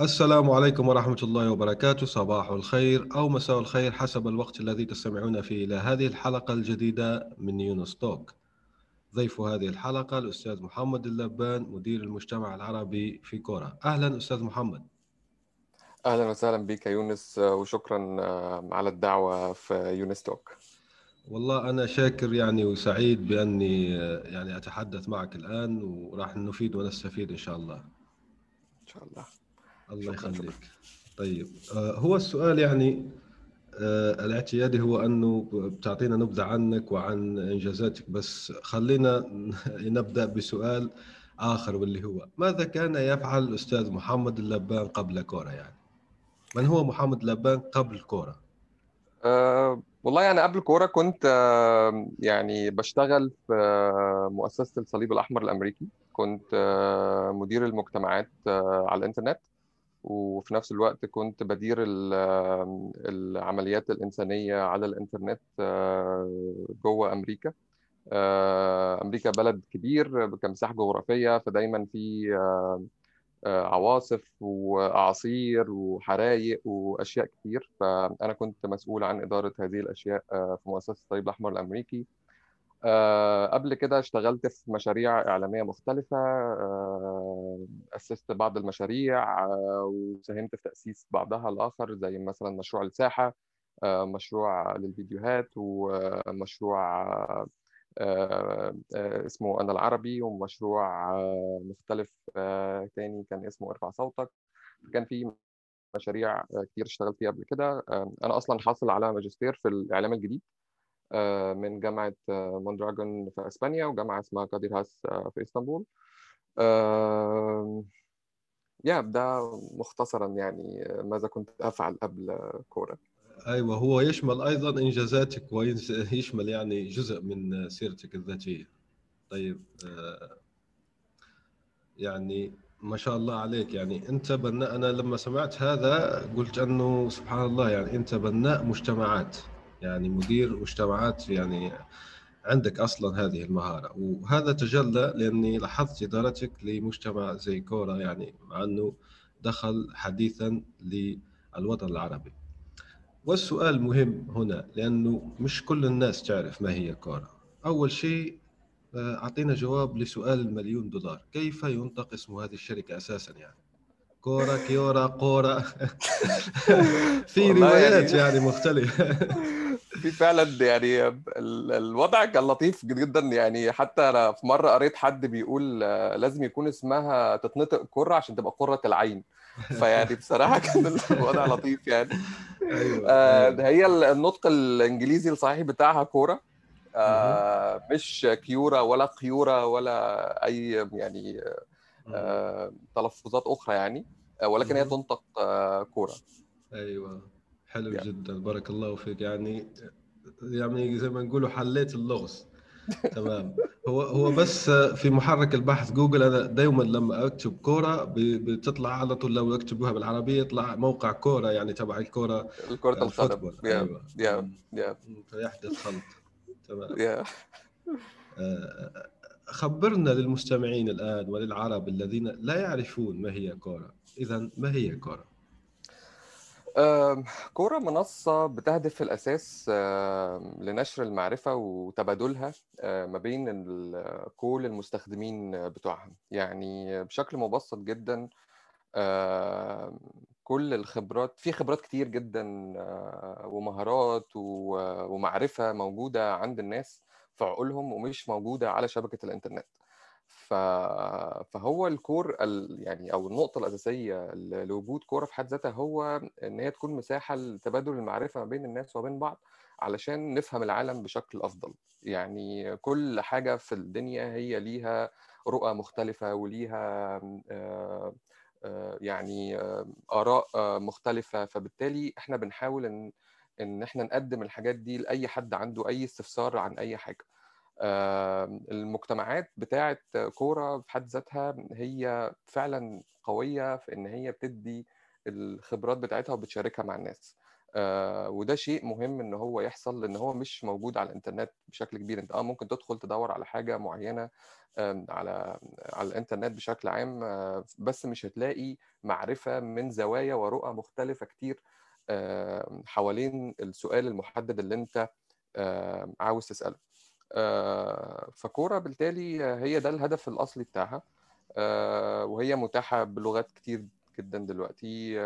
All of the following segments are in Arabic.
السلام عليكم ورحمة الله وبركاته. صباح الخير أو مساء الخير حسب الوقت الذي تستمعون فيه إلى هذه الحلقة الجديدة من يونس توك. ضيف هذه الحلقة الأستاذ محمد اللبان مدير المجتمع العربي في كورة أهلا أستاذ محمد. أهلا وسهلا بك يونس وشكرا على الدعوة في يونس توك. والله أنا شاكر يعني وسعيد بأني يعني أتحدث معك الآن وراح نفيد ونستفيد إن شاء الله. إن شاء الله. الله يخليك. طيب آه، هو السؤال يعني آه، الاعتيادي هو أنه بتعطينا نبذة عنك وعن إنجازاتك بس خلينا نبدأ بسؤال آخر واللي هو ماذا كان يفعل الأستاذ محمد اللبان قبل كورة يعني؟ من هو محمد اللبان قبل كورة أه والله يعني قبل كوره كنت آه، يعني بشتغل في آه، مؤسسة الصليب الأحمر الأمريكي. كنت آه، مدير المجتمعات آه، على الإنترنت. وفي نفس الوقت كنت بدير ال- العمليات الإنسانية على الإنترنت آه، جوه أمريكا. آه، أمريكا بلد كبير كمساحة جغرافية فدايما في آه، عواصف وأعاصير وحرايق وأشياء كتير. فأنا كنت مسؤول عن إدارة هذه الأشياء آه، في مؤسسة الصليب الأحمر الأمريكي. آه، قبل كده اشتغلت في مشاريع إعلامية مختلفة آه، أسست بعض المشاريع آه، وساهمت في تأسيس بعضها الآخر زي مثلا مشروع الساحة آه، مشروع للفيديوهات ومشروع آه، اسمه أنا العربي ومشروع مختلف تاني كان اسمه ارفع صوتك. كان في مشاريع كتير اشتغلت فيها قبل كده. أنا أصلا حاصل على ماجستير في الإعلام الجديد من جامعة آه، موندراجون في أسبانيا وجامعة اسمها قادر هاس آه، في إسطنبول. آه، يا ده مختصرا يعني ماذا كنت أفعل قبل Quora أيوة هو يشمل أيضا إنجازاتك ويشمل يعني جزء من سيرتك الذاتية. طيب آه، يعني ما شاء الله عليك. يعني أنت بناء أنا لما سمعت هذا قلت أنه سبحان الله يعني أنت بناء مجتمعات يعني مدير مجتمعات يعني عندك أصلا هذه المهارة. وهذا تجلى لأني لاحظت إدارتك لمجتمع زي كورة يعني مع أنه دخل حديثا للوطن العربي. والسؤال مهم هنا لأنه مش كل الناس تعرف ما هي كورة أول شيء آه، أعطينا جواب لسؤال المليون دولار. كيف ينطق اسم هذه الشركة أساسا يعني؟ كورة كيورا قورة في والله روايات يعني- يعني مختلفة. في فعلا يعني ال- الوضع كان لطيف جدا يعني. حتى أنا في مرة قريت حد بيقول آه، لازم يكون اسمها تتنطق كرة عشان تبقى قرة العين. فيعني بصراحة كان الوضع لطيف يعني. أيوة, آه، أيوة. هي النطق الإنجليزي الصحيح بتاعها كوره آه، مش كيورا ولا قيورة ولا أي يعني آه، تلفظات أخرى يعني آه، ولكن هي. تنطق آه، كوره أيوه. حلو يعني. جدا. بارك الله فيك. يعني يعني زي ما نقولوا حليت اللغز. تمام. هو هو بس في محرك البحث جوجل أنا دائما لما أكتب كورة بتطلع على طول لو اكتبوها بالعربية يطلع موقع كورة يعني تبع الكورة كرة القدم. الفوتبول. يا أيوه. يا. يا. فيحدث خلط. تمام. يا. آه، خبرنا للمستمعين الآن وللعرب الذين لا يعرفون ما هي كورة. اذا ما هي كورة؟ كورة منصة بتهدف في الأساس لنشر المعرفة وتبادلها آه، ما بين كل المستخدمين بتوعها يعني بشكل مبسط جدا كل الخبرات في خبرات كتير جدا آه، ومهارات ومعرفة موجودة عند الناس في عقولهم ومش موجودة على شبكة الإنترنت. فهو الكور ال... يعني أو النقطة الأساسية لوجود كورة في حد ذاتها هو إن هي تكون مساحة لتبادل المعرفة ما بين الناس وبين بعض علشان نفهم العالم بشكل أفضل. يعني كل حاجة في الدنيا هي ليها رؤى مختلفة وليها يعني آراء مختلفة. فبالتالي إحنا بنحاول إن إن إحنا نقدم الحاجات دي لأي حد عنده أي استفسار عن أي حاجة. المجتمعات بتاعه كوره في حد ذاتها هي فعلا قوية في إن هي بتدي الخبرات بتاعتها وبتشاركها مع الناس. وده شيء مهم إن هو يحصل لأن هو مش موجود على الإنترنت بشكل كبير. أنت آه ممكن تدخل تدور على حاجة معينة على على الإنترنت بشكل عام بس مش هتلاقي معرفة من زوايا ورؤى مختلفة كتير حوالين السؤال المحدد اللي أنت عاوز تسأله. فكورة بالتالي هي ده الهدف الأصلي بتاعها وهي متاحة بلغات كتير جدا دلوقتي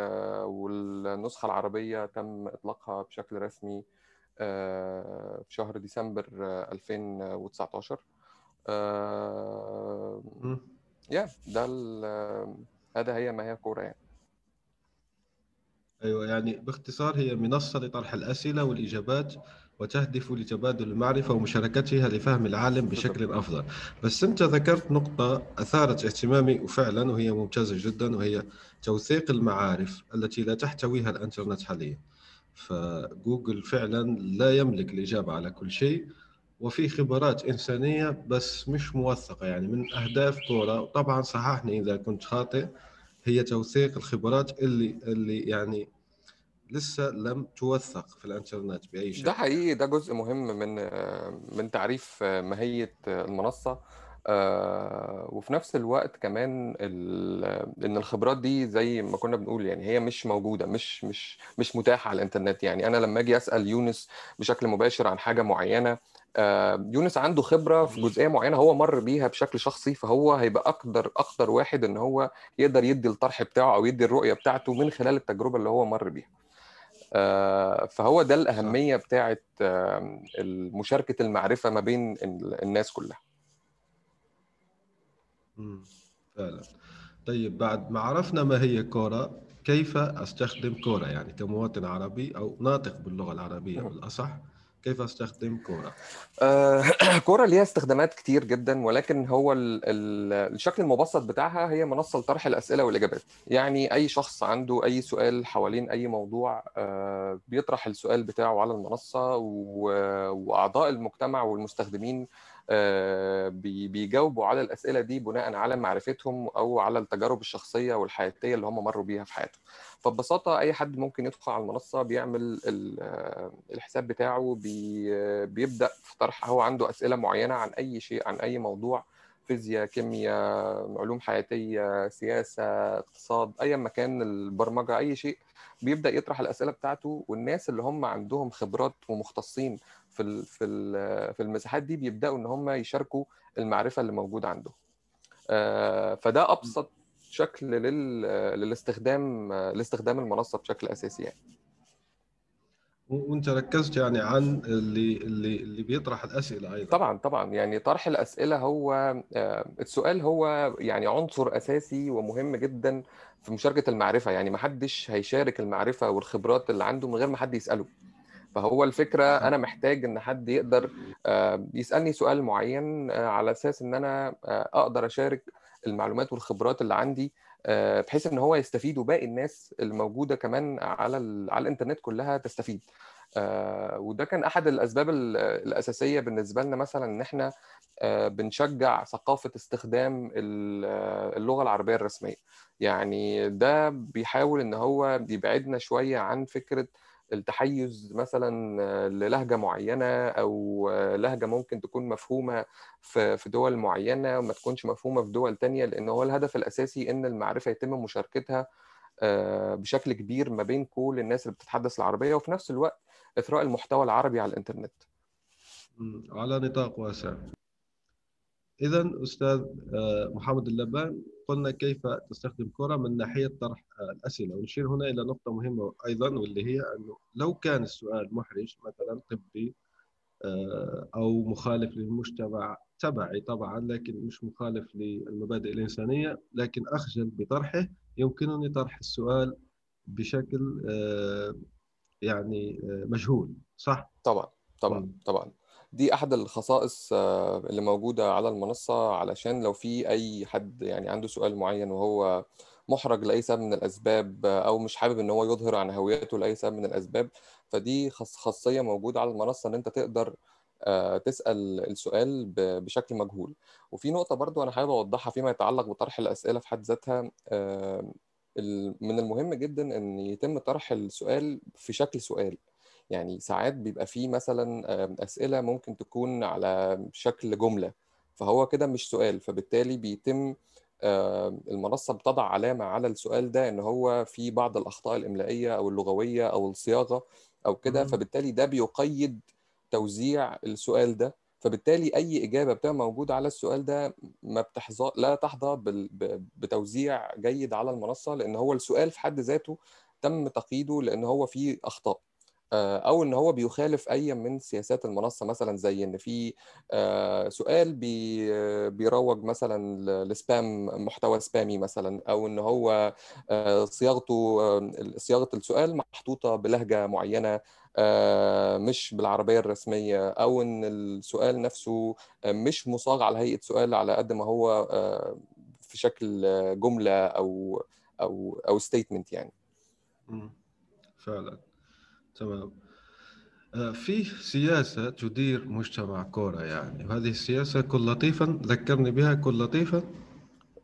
والنسخة العربية تم إطلاقها بشكل رسمي في شهر ديسمبر 2019 يا ده هذا هي ما هي كورة يعني. أيوه يعني باختصار هي منصة لطرح الأسئلة والإجابات وتهدف لتبادل المعرفة ومشاركتها لفهم العالم بشكل أفضل. بس أنت ذكرت نقطة أثارت اهتمامي وفعلا وهي ممتازة جدا وهي توثيق المعارف التي لا تحتويها الإنترنت حاليا. فجوجل فعلا لا يملك الإجابة على كل شيء وفي خبرات إنسانية بس مش موثقة يعني من أهداف كورة. طبعا صححني إذا كنت خاطئ. هي توثيق الخبرات اللي اللي يعني لسه لم توثق في الانترنت بأي شكل. ده حقيقي ده جزء مهم من من تعريف ماهية المنصة. وفي نفس الوقت كمان إن الخبرات دي زي ما كنا بنقول يعني هي مش موجودة مش مش مش متاحة على الانترنت. يعني أنا لما أجي أسأل يونس بشكل مباشر عن حاجة معينة يونس عنده خبرة في جزئية معينة هو مر بيها بشكل شخصي فهو هيبقى أقدر أقدر واحد إن هو يقدر يدي الطرح بتاعه أو يدي الرؤية بتاعته من خلال التجربة اللي هو مر بيها. فهو ده الأهمية بتاعه مشاركة المعرفة ما بين الناس كلها. فعلا. طيب بعد ما عرفنا ما هي كورة كيف أستخدم كورة؟ يعني كمواطن عربي أو ناطق باللغة العربية بالأصح. كيف أستخدم كورة؟ آه كورة ليها استخدامات كتير جدا ولكن هو ال ال الشكل المبسط بتاعها هي منصة لطرح الأسئلة والإجابات يعني أي شخص عنده أي سؤال حوالين أي موضوع آه بيطرح السؤال بتاعه على المنصة وأعضاء المجتمع والمستخدمين بيجاوبوا على الأسئلة دي بناء على معرفتهم أو على التجارب الشخصية والحياتية اللي هم مروا بيها في حياتهم. فببساطة أي حد ممكن يدخل على المنصة بيعمل الحساب بتاعه بي بيبدأ في طرح هو عنده أسئلة معينة عن أي شيء عن أي موضوع فيزياء كيمياء علوم حياتية سياسة اقتصاد ايا ما كان البرمجة أي شيء بيبدأ يطرح الأسئلة بتاعته والناس اللي هم عندهم خبرات ومختصين في في في المساحات دي بيبدأوا إن هم يشاركوا المعرفة اللي موجودة عندهم. فده أبسط شكل لل... للاستخدام لاستخدام المنصة بشكل أساسي يعني. وانت ركزت يعني عن اللي اللي اللي بيطرح الأسئلة أيضا. طبعا طبعا. يعني طرح الأسئلة هو السؤال هو يعني عنصر أساسي ومهم جدا في مشاركة المعرفة. يعني ما حدش هيشارك المعرفة والخبرات اللي عنده من غير ما حد يسأله. فهو الفكرة أنا محتاج إن حد يقدر يسألني سؤال معين على أساس إن أنا أقدر أشارك المعلومات والخبرات اللي عندي بحيث إن هو يستفيد وباقي الناس الموجودة كمان على على الإنترنت كلها تستفيد. وده كان أحد الأسباب الأساسية بالنسبة لنا مثلا إن إحنا بنشجع ثقافة استخدام اللغة العربية الرسمية. يعني ده بيحاول إن هو يبعدنا شوية عن فكرة التحيز مثلا للهجة معينة أو لهجة ممكن تكون مفهومة في دول معينة وما تكونش مفهومة في دول تانية لأن هو الهدف الأساسي إن المعرفة يتم مشاركتها بشكل كبير ما بين كل الناس اللي بتتحدث العربية وفي نفس الوقت إثراء المحتوى العربي على الإنترنت. على نطاق واسع. اذا أستاذ محمد اللبان قلنا كيف تستخدم كرة من ناحية طرح الأسئلة. ونشير هنا إلى نقطة مهمة أيضا واللي هي أنه لو كان السؤال محرج مثلا طبي أو مخالف للمجتمع تبعي طبعا لكن مش مخالف للمبادئ الإنسانية لكن أخجل بطرحه يمكنني طرح السؤال بشكل يعني مجهول. صح؟ طبعا طبعا طبعا. دي أحد الخصائص آه، اللي موجودة على المنصة علشان لو في أي حد يعني عنده سؤال معين وهو محرج لأي سبب من الأسباب آه، أو مش حابب إن هو يظهر عن هويته لأي سبب من الأسباب فدي خاص- خاصية موجودة على المنصة إن أنت تقدر آه، تسأل السؤال بشكل مجهول. وفي نقطة برضو أنا حابب أوضحها فيما يتعلق بطرح الأسئلة في حد ذاتها من المهم جدا إن يتم طرح السؤال في شكل سؤال. يعني ساعات بيبقى فيه مثلا أسئلة ممكن تكون على شكل جملة فهو كده مش سؤال فبالتالي بيتم المنصة بتضع علامة على السؤال ده إن هو في بعض الأخطاء الإملائية أو اللغوية أو الصياغة أو كده. فبالتالي ده بيقيد توزيع السؤال ده فبالتالي أي إجابة بتبقى موجودة على السؤال ده ما بتحظى لا تحظى بتوزيع جيد على المنصة لأن هو السؤال في حد ذاته تم تقييده لأن هو فيه أخطاء آه، أو إن هو بيخالف أي من سياسات المنصة مثلا زي إن في آه، سؤال بي آه، بيروج مثلا لسبام محتوى سبامي مثلا أو إن هو آه، صياغته آه، صياغة السؤال محطوطة بلهجة معينة آه، مش بالعربية الرسمية أو إن السؤال نفسه آه، مش مصاغ على هيئة سؤال على قد ما هو آه، في شكل آه، جملة أو أو أو ستيتمنت يعني. فعلا تمام. آه، في سياسة تدير مجتمع كورة يعني. وهذه السياسة كن لطيفا ذكرني بها كن لطيفا.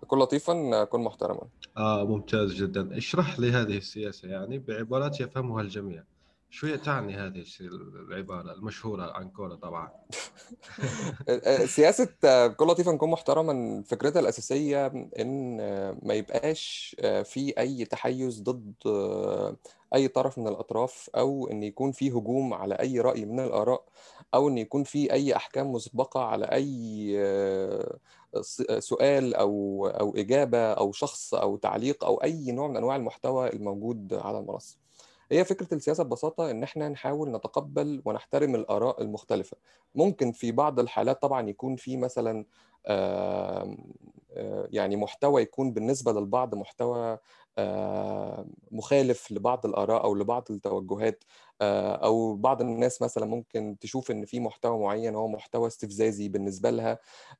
كن لطيفا كن محترما. آه ممتاز جدا. اشرح لي هذه السياسة يعني بعبارات يفهمها الجميع. شو تعني هذه العبارة المشهورة عن كورة طبعا. سياسة كل لطيفا نكون محترما فكرتها الأساسية إن ما يبقاش في أي تحيز ضد أي طرف من الأطراف أو إن يكون في هجوم على أي رأي من الآراء أو إن يكون في أي أحكام مسبقة على أي سؤال أو أو إجابة أو شخص أو تعليق أو أي نوع من أنواع المحتوى الموجود على المنصة. هي فكرة السياسة ببساطة إن إحنا نحاول نتقبل ونحترم الآراء المختلفة. ممكن في بعض الحالات طبعا يكون في مثلا آه، يعني محتوى يكون بالنسبة للبعض محتوى مخالف لبعض الآراء أو لبعض التوجهات. آه، أو بعض الناس مثلا ممكن تشوف إن في محتوى معين هو محتوى استفزازي بالنسبة لها.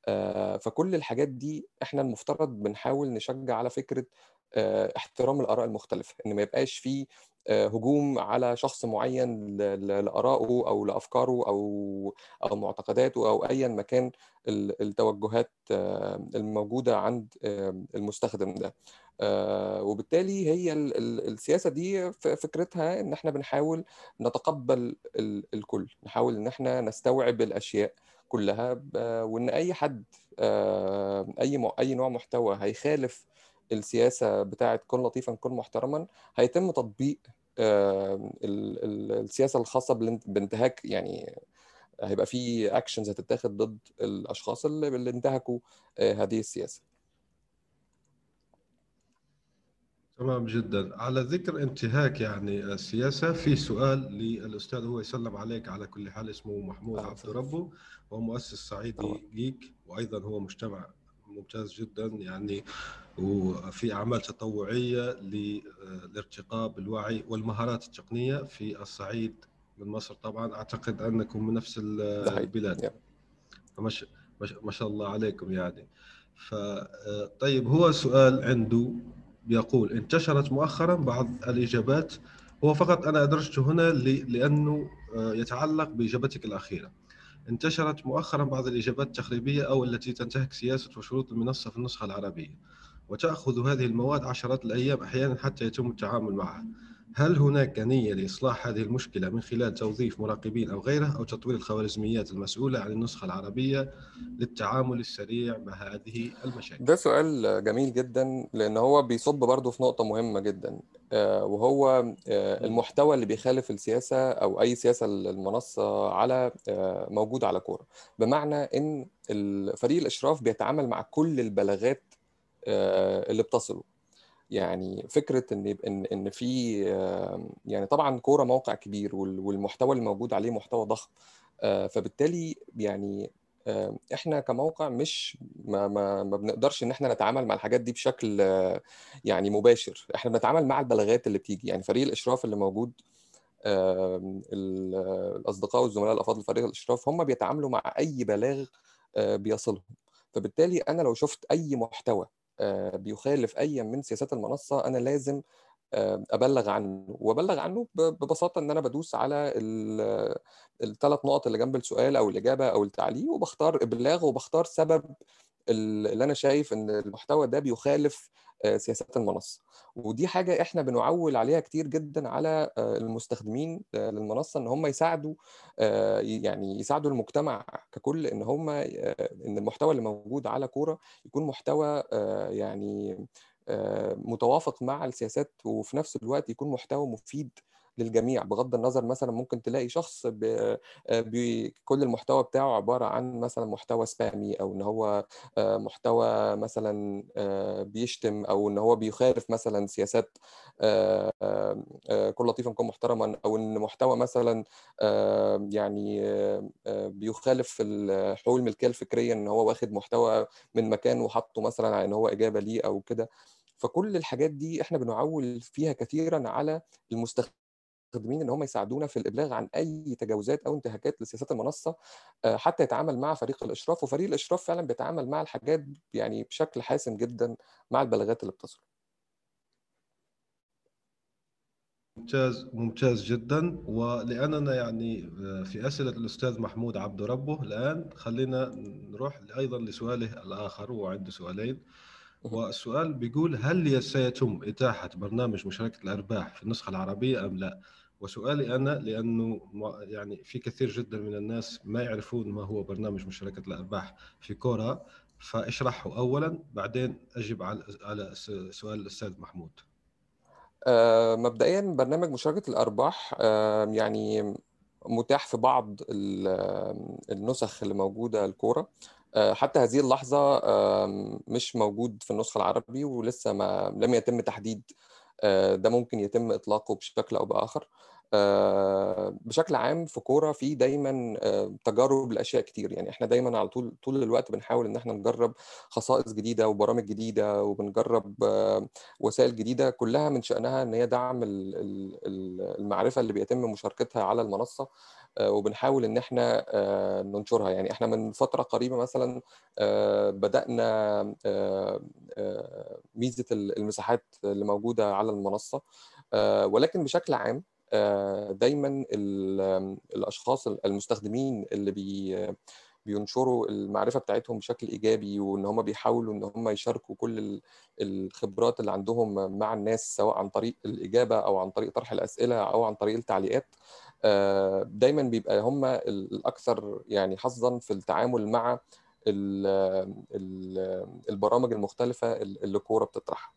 آه، فكل الحاجات دي إحنا المفترض بنحاول نشجع على فكرة آه، احترام الآراء المختلفة. إن ما يبقاش في هجوم على شخص معين ل- ل- لآرائه أو لأفكاره أو أو معتقداته أو أيا ما كان ال- التوجهات آه، الموجودة عند آه، المستخدم ده. آه، وبالتالي هي ال- ال- السياسة دي فكرتها إن إحنا بنحاول نتقبل ال- الكل نحاول إن إحنا نستوعب الأشياء كلها وإن أي حد آه، م- أي نوع محتوى هيخالف السياسة بتاعت كن لطيفا كن محترما هيتم تطبيق ال- ال- السياسة الخاصة بالانت- بانتهاك يعني هيبقى في اكشنز هتتاخد ضد الأشخاص اللي, انتهكوا آه، هذه السياسة تمام جدا على ذكر انتهاك يعني السياسة في سؤال للأستاذ هو يسلم عليك على كل حال اسمه محمود عبد. ربه هو مؤسس صعيدي. جيك وأيضا هو مجتمع ممتاز جدا يعني وفي أعمال تطوعية للارتقاء بالوعي والمهارات التقنية في الصعيد من مصر. طبعا أعتقد أنكم من نفس حقيقي. البلاد. مش ما شاء الله عليكم يعني. ف طيب هو سؤال عنده بيقول انتشرت مؤخرا بعض الإجابات هو فقط أنا أدرجته هنا لأنه آه، يتعلق بإجابتك الأخيرة. انتشرت مؤخرا بعض الإجابات التخريبيه أو التي تنتهك سياسة وشروط المنصة في النسخة العربية وتأخذ هذه المواد عشرات الأيام أحيانا حتى يتم التعامل معها. هل هناك نية لإصلاح هذه المشكلة من خلال توظيف مراقبين أو غيره أو تطوير الخوارزميات المسؤولة عن النسخة العربية للتعامل السريع مع هذه المشاكل؟ ده سؤال جميل جدا لأن هو بيصب برضه في نقطة مهمة جدا آه، وهو آه، المحتوى اللي بيخالف السياسة أو أي سياسة المنصة على آه، موجود على كورة. بمعنى ال- فريق الأشراف بيتعامل مع كل البلاغات اللي بتصله. يعني فكرة إن إن إن في يعني طبعا كورة موقع كبير وال- والمحتوى اللي موجود عليه محتوى ضخم آه، فبالتالي يعني إحنا كموقع مش ما, ما, ما بنقدرش إن إحنا نتعامل مع الحاجات دي بشكل يعني مباشر. إحنا بنتعامل مع البلاغات اللي بتيجي. يعني فريق الأشراف اللي موجود الأصدقاء والزملاء الأفاضل فريق الأشراف هم بيتعاملوا مع أي بلاغ آه، بيصلهم. فبالتالي أنا لو شفت أي محتوى بيخالف أي من سياسات المنصة أنا لازم آه، أبلغ عنه. وأبلغ عنه ببساطة إن أنا بدوس على الثلاث نقط اللي جنب السؤال أو الإجابة أو التعليق وبختار إبلاغ وبختار سبب اللي أنا شايف إن المحتوى ده بيخالف آه، سياسات المنصة. ودي حاجة إحنا بنعول عليها كتير جدا على آه، المستخدمين آه، للمنصة إن هم يساعدوا يعني يساعدوا المجتمع ككل إن هم إن المحتوى اللي موجود على كورة يكون محتوى يعني متوافق مع السياسات وفي نفس الوقت يكون محتوى مفيد للجميع بغض النظر مثلا ممكن تلاقي شخص ب... آه، بي... كل المحتوى بتاعه عبارة عن مثلا محتوى سبامي أو إن هو محتوى مثلا بيشتم أو إن هو بيخالف مثلا سياسات كل لطيفا كن محترما أو إن محتوى مثلا يعني بيخالف ال- حقوق الملكية الفكرية إن هو واخد محتوى من مكان وحطه مثلا على إن هو إجابة ليه أو كده. فكل الحاجات دي إحنا بنعول فيها كثيرا على المستخدمين إن هم يساعدونا في الإبلاغ عن أي تجاوزات أو انتهاكات لسياسات المنصة آه، حتى يتعامل مع فريق الإشراف وفريق الإشراف فعلا بيتعامل مع الحاجات يعني بشكل حاسم جدا مع البلاغات اللي بتصل. ممتاز ممتاز جدا. ولأننا يعني في أسئلة الأستاذ محمود عبد ربه الآن خلينا نروح أيضا لسؤاله الآخر وهو عنده سؤالين. والسؤال بيقول هل سيتم إتاحة برنامج مشاركة الأرباح في النسخة العربية أم لا؟ وسؤالي أنا لأنه ما- يعني في كثير جدا من الناس ما يعرفون ما هو برنامج مشاركة الأرباح في كورة فاشرحه أولا بعدين أجب على على سؤال الأستاذ محمود. آه، مبدئيا برنامج مشاركة الأرباح آه، يعني متاح في بعض ال- النسخ اللي موجودة الكورة آه، حتى هذه اللحظة آه، مش موجود في النسخة العربي ولسه ما لم يتم تحديد ده ممكن يتم إطلاقه بشكل أو بآخر. آه، بشكل عام في كورة في دايما آه، تجارب لأشياء كتير. يعني إحنا دايما على طول طول الوقت بنحاول إن إحنا نجرب خصائص جديدة وبرامج جديدة وبنجرب آه، وسائل جديدة كلها من شأنها إن هي دعم ال- ال- ال- المعرفة اللي بيتم مشاركتها على المنصة. آه، وبنحاول إن إحنا آه، ننشرها. يعني إحنا من فترة قريبة مثلا آه، بدأنا آه، آه، ميزة المساحات اللي موجودة على المنصة. آه، ولكن بشكل عام آه، دايما ال- الأشخاص المستخدمين اللي بي بينشروا المعرفة بتاعتهم بشكل إيجابي وإن هم بيحاولوا إن هم يشاركوا كل ال- الخبرات اللي عندهم مع الناس سواء عن طريق الإجابة أو عن طريق طرح الأسئلة أو عن طريق التعليقات آه، دايما بيبقى هم ال- الأكثر يعني حظا في التعامل مع ال- ال- البرامج المختلفة اللي كورة بتطرحها.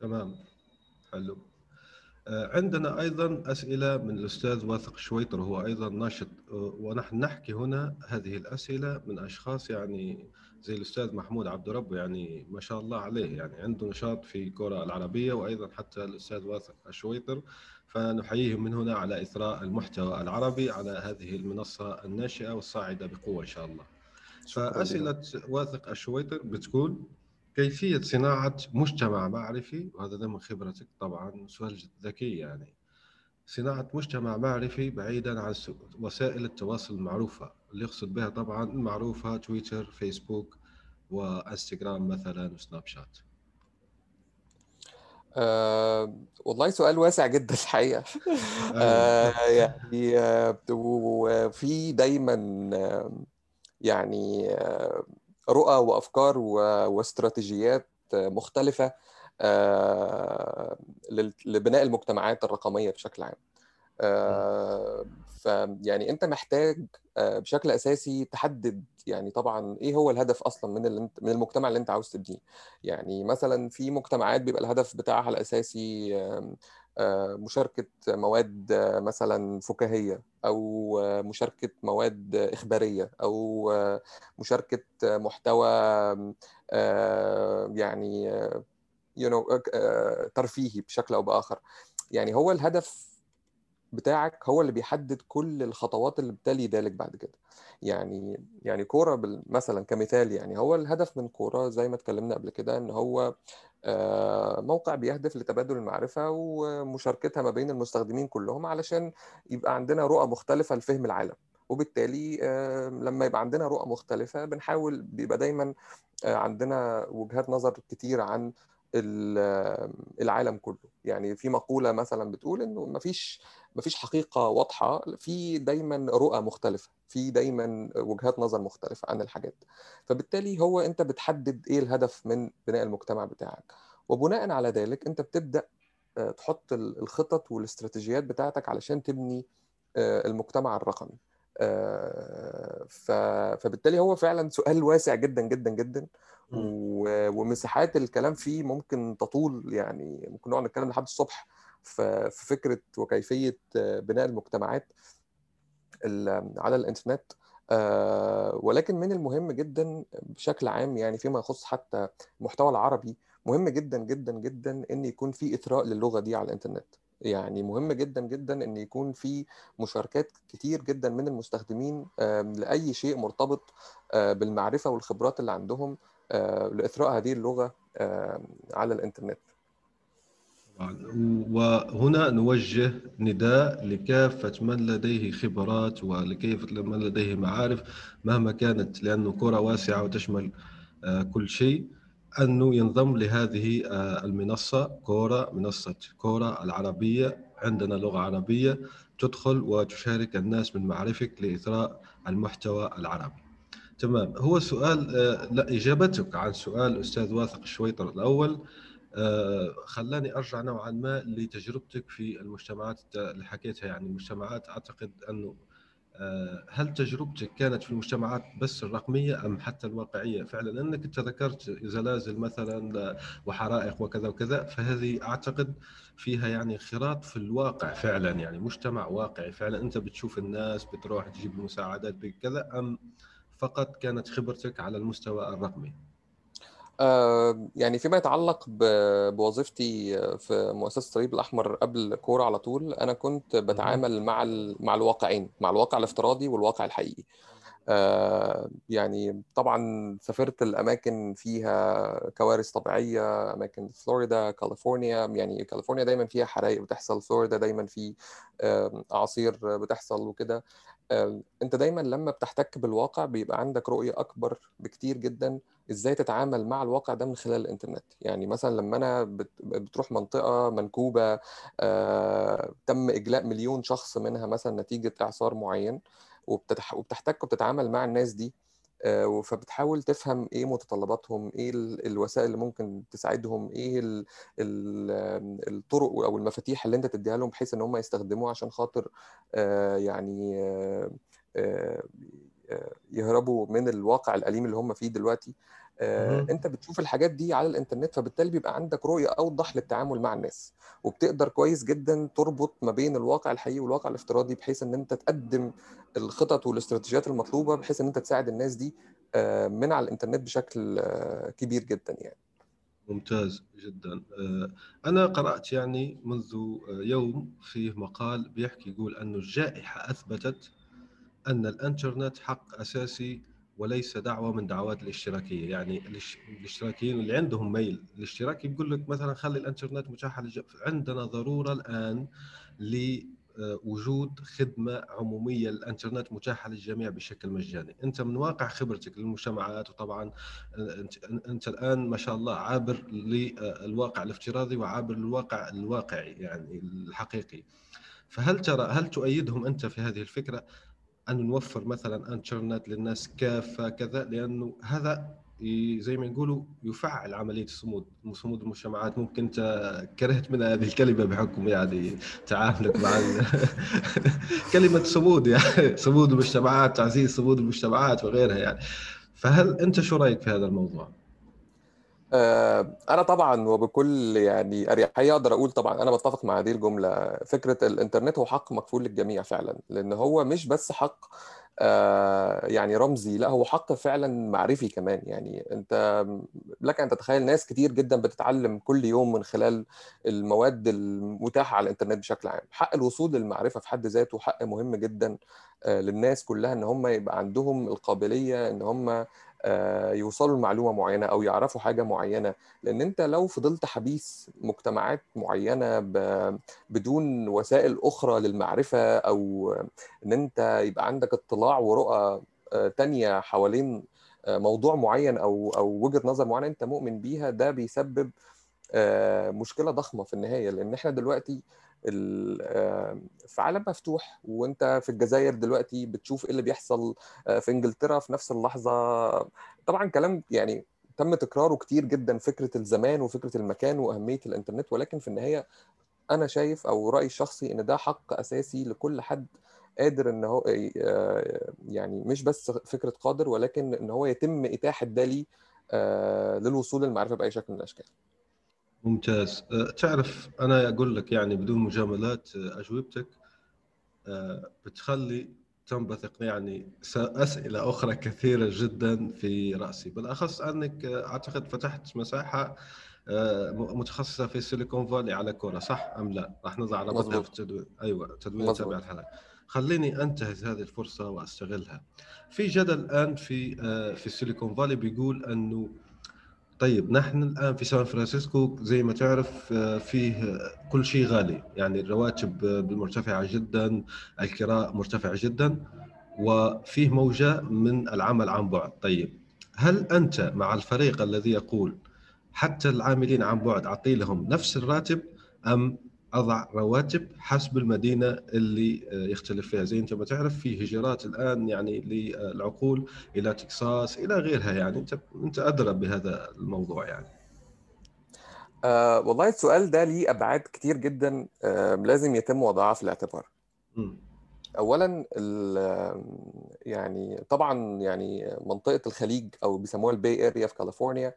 تمام. حلو. آه، عندنا أيضا أسئلة من الأستاذ واثق شويطر هو أيضا ناشط آه، ونحن نحكي هنا هذه الأسئلة من أشخاص يعني زي الأستاذ محمود عبد رب يعني ما شاء الله عليه يعني عنده نشاط في الكرة العربية وأيضا حتى الأستاذ واثق الشويطر. فنحييهم من هنا على إثراء المحتوى العربي على هذه المنصة الناشئة والصاعدة بقوة إن شاء الله. فأسئلة واثق الشويطر بتكون كيفية صناعة مجتمع معرفي؟ وهذا ده من خبرتك طبعا سؤال ذكي يعني. صناعة مجتمع معرفي بعيدا عن وسائل التواصل المعروفة. اللي يقصد بها طبعا المعروفة تويتر فيسبوك وإنستغرام مثلا وسناب شات. أه والله سؤال واسع جدا الحقيقة. أيوة. أه يعني آه، وفي دايما آه، يعني آه، رؤى وأفكار و- واستراتيجيات مختلفة لل- لبناء المجتمعات الرقمية بشكل عام. فيعني أنت محتاج آه، بشكل أساسي تحدد يعني طبعا إيه هو الهدف أصلا من اللي أنت من المجتمع اللي أنت عاوز تبنيه. يعني مثلا في مجتمعات بيبقى الهدف بتاعها الأساسي آه، مشاركة مواد آه، مثلا فكاهية أو آه، مشاركة مواد آه، مشاركة آه، محتوى يعني آه، you know, ترفيهي بشكل أو بآخر. يعني هو الهدف بتاعك هو اللي بيحدد كل الخطوات اللي بتلي ذلك بعد كده. يعني يعني كورة مثلا كمثال يعني هو الهدف من كورة زي ما اتكلمنا قبل كده إن هو آه، موقع بيهدف لتبادل المعرفة ومشاركتها ما بين المستخدمين كلهم علشان يبقى عندنا رؤى مختلفة لفهم العالم. وبالتالي آه، لما يبقى عندنا رؤى مختلفة بنحاول بيبقى دايما آه، عندنا وجهات نظر كتير عن العالم كله. يعني في مقولة مثلا بتقول إنه مفيش مفيش حقيقة واضحة في دايما رؤى مختلفة في دايما وجهات نظر مختلفة عن الحاجات. فبالتالي هو أنت بتحدد إيه الهدف من بناء المجتمع بتاعك. وبناء على ذلك أنت بتبدأ آه، تحط الخطط والاستراتيجيات بتاعتك علشان تبني آه، المجتمع الرقمي. آه، فبالتالي هو فعلا سؤال واسع جدا جدا جدا. ومساحات الكلام فيه ممكن تطول يعني ممكن نقعد نتكلم لحد الصبح في فكرة وكيفية بناء المجتمعات على الإنترنت. آه، ولكن من المهم جدا بشكل عام يعني فيما يخص حتى المحتوى العربي مهم جدا جدا جدا إن يكون في إثراء للغة دي على الإنترنت. يعني مهم جدا جدا إن يكون في مشاركات كتير جدا من المستخدمين لأي شيء مرتبط آه، بالمعرفة والخبرات اللي عندهم آه، لإثراء هذه اللغة على الإنترنت. وهنا نوجه نداء لكافة من لديه خبرات ولكافة من لديه معارف مهما كانت لأنه كرة واسعة وتشمل آه، كل شيء. أنه ينضم لهذه آه، المنصة كورة منصة كورة العربية. عندنا لغة عربية تدخل وتشارك الناس من معرفك لإثراء المحتوى العربي. تمام. هو سؤال آه، لا إجابتك عن سؤال أستاذ واثق الشويطر الأول. آه، خلاني أرجع نوعا ما لتجربتك في المجتمعات اللي حكيتها يعني المجتمعات أعتقد أنه آه، هل تجربتك كانت في المجتمعات بس الرقمية أم حتى الواقعية؟ فعلا انك انت ذكرت زلازل مثلا وحرائق وكذا وكذا فهذه أعتقد فيها يعني خراط في الواقع فعلا يعني مجتمع واقعي فعلا. أنت بتشوف الناس بتروح تجيب المساعدات بكذا أم فقط كانت خبرتك على المستوى الرقمي؟ آه، يعني فيما يتعلق بوظيفتي في مؤسسة الصليب الأحمر قبل كورة على طول أنا كنت بتعامل مع مع الواقعين مع الواقع الافتراضي والواقع الحقيقي. آه، يعني طبعا سافرت الأماكن فيها كوارث طبيعية أماكن فلوريدا كاليفورنيا يعني كاليفورنيا دايما فيها حرائق بتحصل فلوريدا دايما في أعاصير بتحصل وكده. انت دايما لما بتحتك بالواقع بيبقى عندك رؤية أكبر بكتير جدا إزاي تتعامل مع الواقع ده من خلال الإنترنت. يعني مثلا لما أنا بتروح منطقة منكوبة آه، تم إجلاء مليون شخص منها مثلا نتيجة إعصار معين وبتحتك وبتتعامل مع الناس دي فبتحاول تفهم إيه متطلباتهم إيه الوسائل اللي ممكن تساعدهم إيه الطرق أو المفاتيح اللي أنت تديها لهم بحيث إن هم يستخدموها عشان خاطر آه، يعني آه، يهربوا من الواقع الأليم اللي هم فيه دلوقتي. انت بتشوف الحاجات دي على الإنترنت فبالتالي بيبقى عندك رؤية أوضح للتعامل مع الناس وبتقدر كويس جدا تربط ما بين الواقع الحقيقي والواقع الافتراضي بحيث إن أنت تقدم الخطط والاستراتيجيات المطلوبة بحيث إن أنت تساعد الناس دي آه، من على الإنترنت بشكل آه، كبير جدا يعني. ممتاز جدا. آه، أنا قرأت يعني منذ يوم فيه مقال بيحكي يقول أن الجائحة أثبتت أن الإنترنت حق أساسي وليس دعوة من دعوات الاشتراكية. يعني الاشتراكيين اللي عندهم ميل الاشتراكي بيقول لك مثلا خلي الانترنت متاحة عندنا ضرورة الآن لوجود خدمة عمومية للانترنت متاحة للجميع بشكل مجاني. أنت من واقع خبرتك للمجتمعات وطبعا أنت الآن ما شاء الله عابر للواقع الافتراضي وعابر للواقع الواقعي يعني الحقيقي. فهل ترى هل تؤيدهم أنت في هذه الفكرة؟ أن نوفر مثلا انترنت للناس كافة كذا لأنه هذا زي ما نقولوا يفعل عملية الصمود صمود المجتمعات ممكن انت كرهت من هذه الكلمة بحكم يعني تعاملك مع كلمة صمود يعني صمود المجتمعات تعزيز صمود المجتمعات وغيرها يعني فهل أنت شو رأيك في هذا الموضوع؟ آه، أنا طبعا وبكل يعني أريحية أقدر أقول طبعا أنا بتفق مع هذه الجملة. فكرة الإنترنت هو حق مكفول للجميع فعلا لأن هو مش بس حق آه، يعني رمزي لا هو حق فعلا معرفي كمان. يعني أنت لك أن تتخيل ناس كتير جدا بتتعلم كل يوم من خلال المواد المتاحة على الإنترنت بشكل عام. حق الوصول للمعرفة في حد ذاته حق مهم جدا آه، للناس كلها إن هم يبقى عندهم القابلية إن هم يوصلوا لمعلومة معينة أو يعرفوا حاجة معينة. لأن أنت لو فضلت حبيس مجتمعات معينة بدون وسائل أخرى للمعرفة أو إن أنت يبقى عندك اطلاع ورؤى آه، تانية حوالين آه، موضوع معين أو أو وجهة نظر معينة أنت مؤمن بيها ده بيسبب مشكلة ضخمة في النهاية. لأن إحنا دلوقتي في عالم مفتوح وانت في الجزائر دلوقتي بتشوف إيه اللي بيحصل آه، في إنجلترا في نفس اللحظة. طبعا كلام يعني تم تكراره كتير جدا فكرة الزمان وفكرة المكان وأهمية الإنترنت ولكن في النهاية أنا شايف أو رأيي الشخصي إن ده حق أساسي لكل حد قادر إن هو آه، يعني مش بس فكرة قادر ولكن إن هو يتم إتاحة ده ليه آه، للوصول للمعرفة بأي شكل من الأشكال. ممتاز. أه، تعرف أنا أقول لك يعني بدون مجاملات أه، أجوبتك أه، بتخلي تنبثق يعني أسئلة أخرى كثيرة جدا في رأسي. بالأخص أنك أعتقد فتحت مساحة متخصصة في سيليكون فالي على Quora صح أم لا؟ راح نضع رابطها في التدوين أيوه تدوين تابع الحلقة خليني أنتهز هذه الفرصة وأستغلها. في جدل الآن في في السيليكون فالي بيقول أنه طيب نحن الآن في سان فرانسيسكو زي ما تعرف آه، فيه كل شيء غالي. يعني الرواتب مرتفعه جدا الكراء مرتفعه جدا وفيه موجة من العمل عن بعد. طيب هل أنت مع الفريق الذي يقول حتى العاملين عن بعد أعطي لهم نفس الراتب أم أضع رواتب حسب المدينة اللي آه، يختلف فيها. زي أنت ما تعرف في هجرات الآن يعني للعقول إلى تكساس إلى غيرها يعني. أنت أنت أدرى بهذا الموضوع يعني. أه والله السؤال ده ليه أبعاد كتير جدا أه لازم يتم وضعها في الاعتبار. م. اولا يعني طبعا يعني منطقة الخليج أو بيسموها ال Bay Area في كاليفورنيا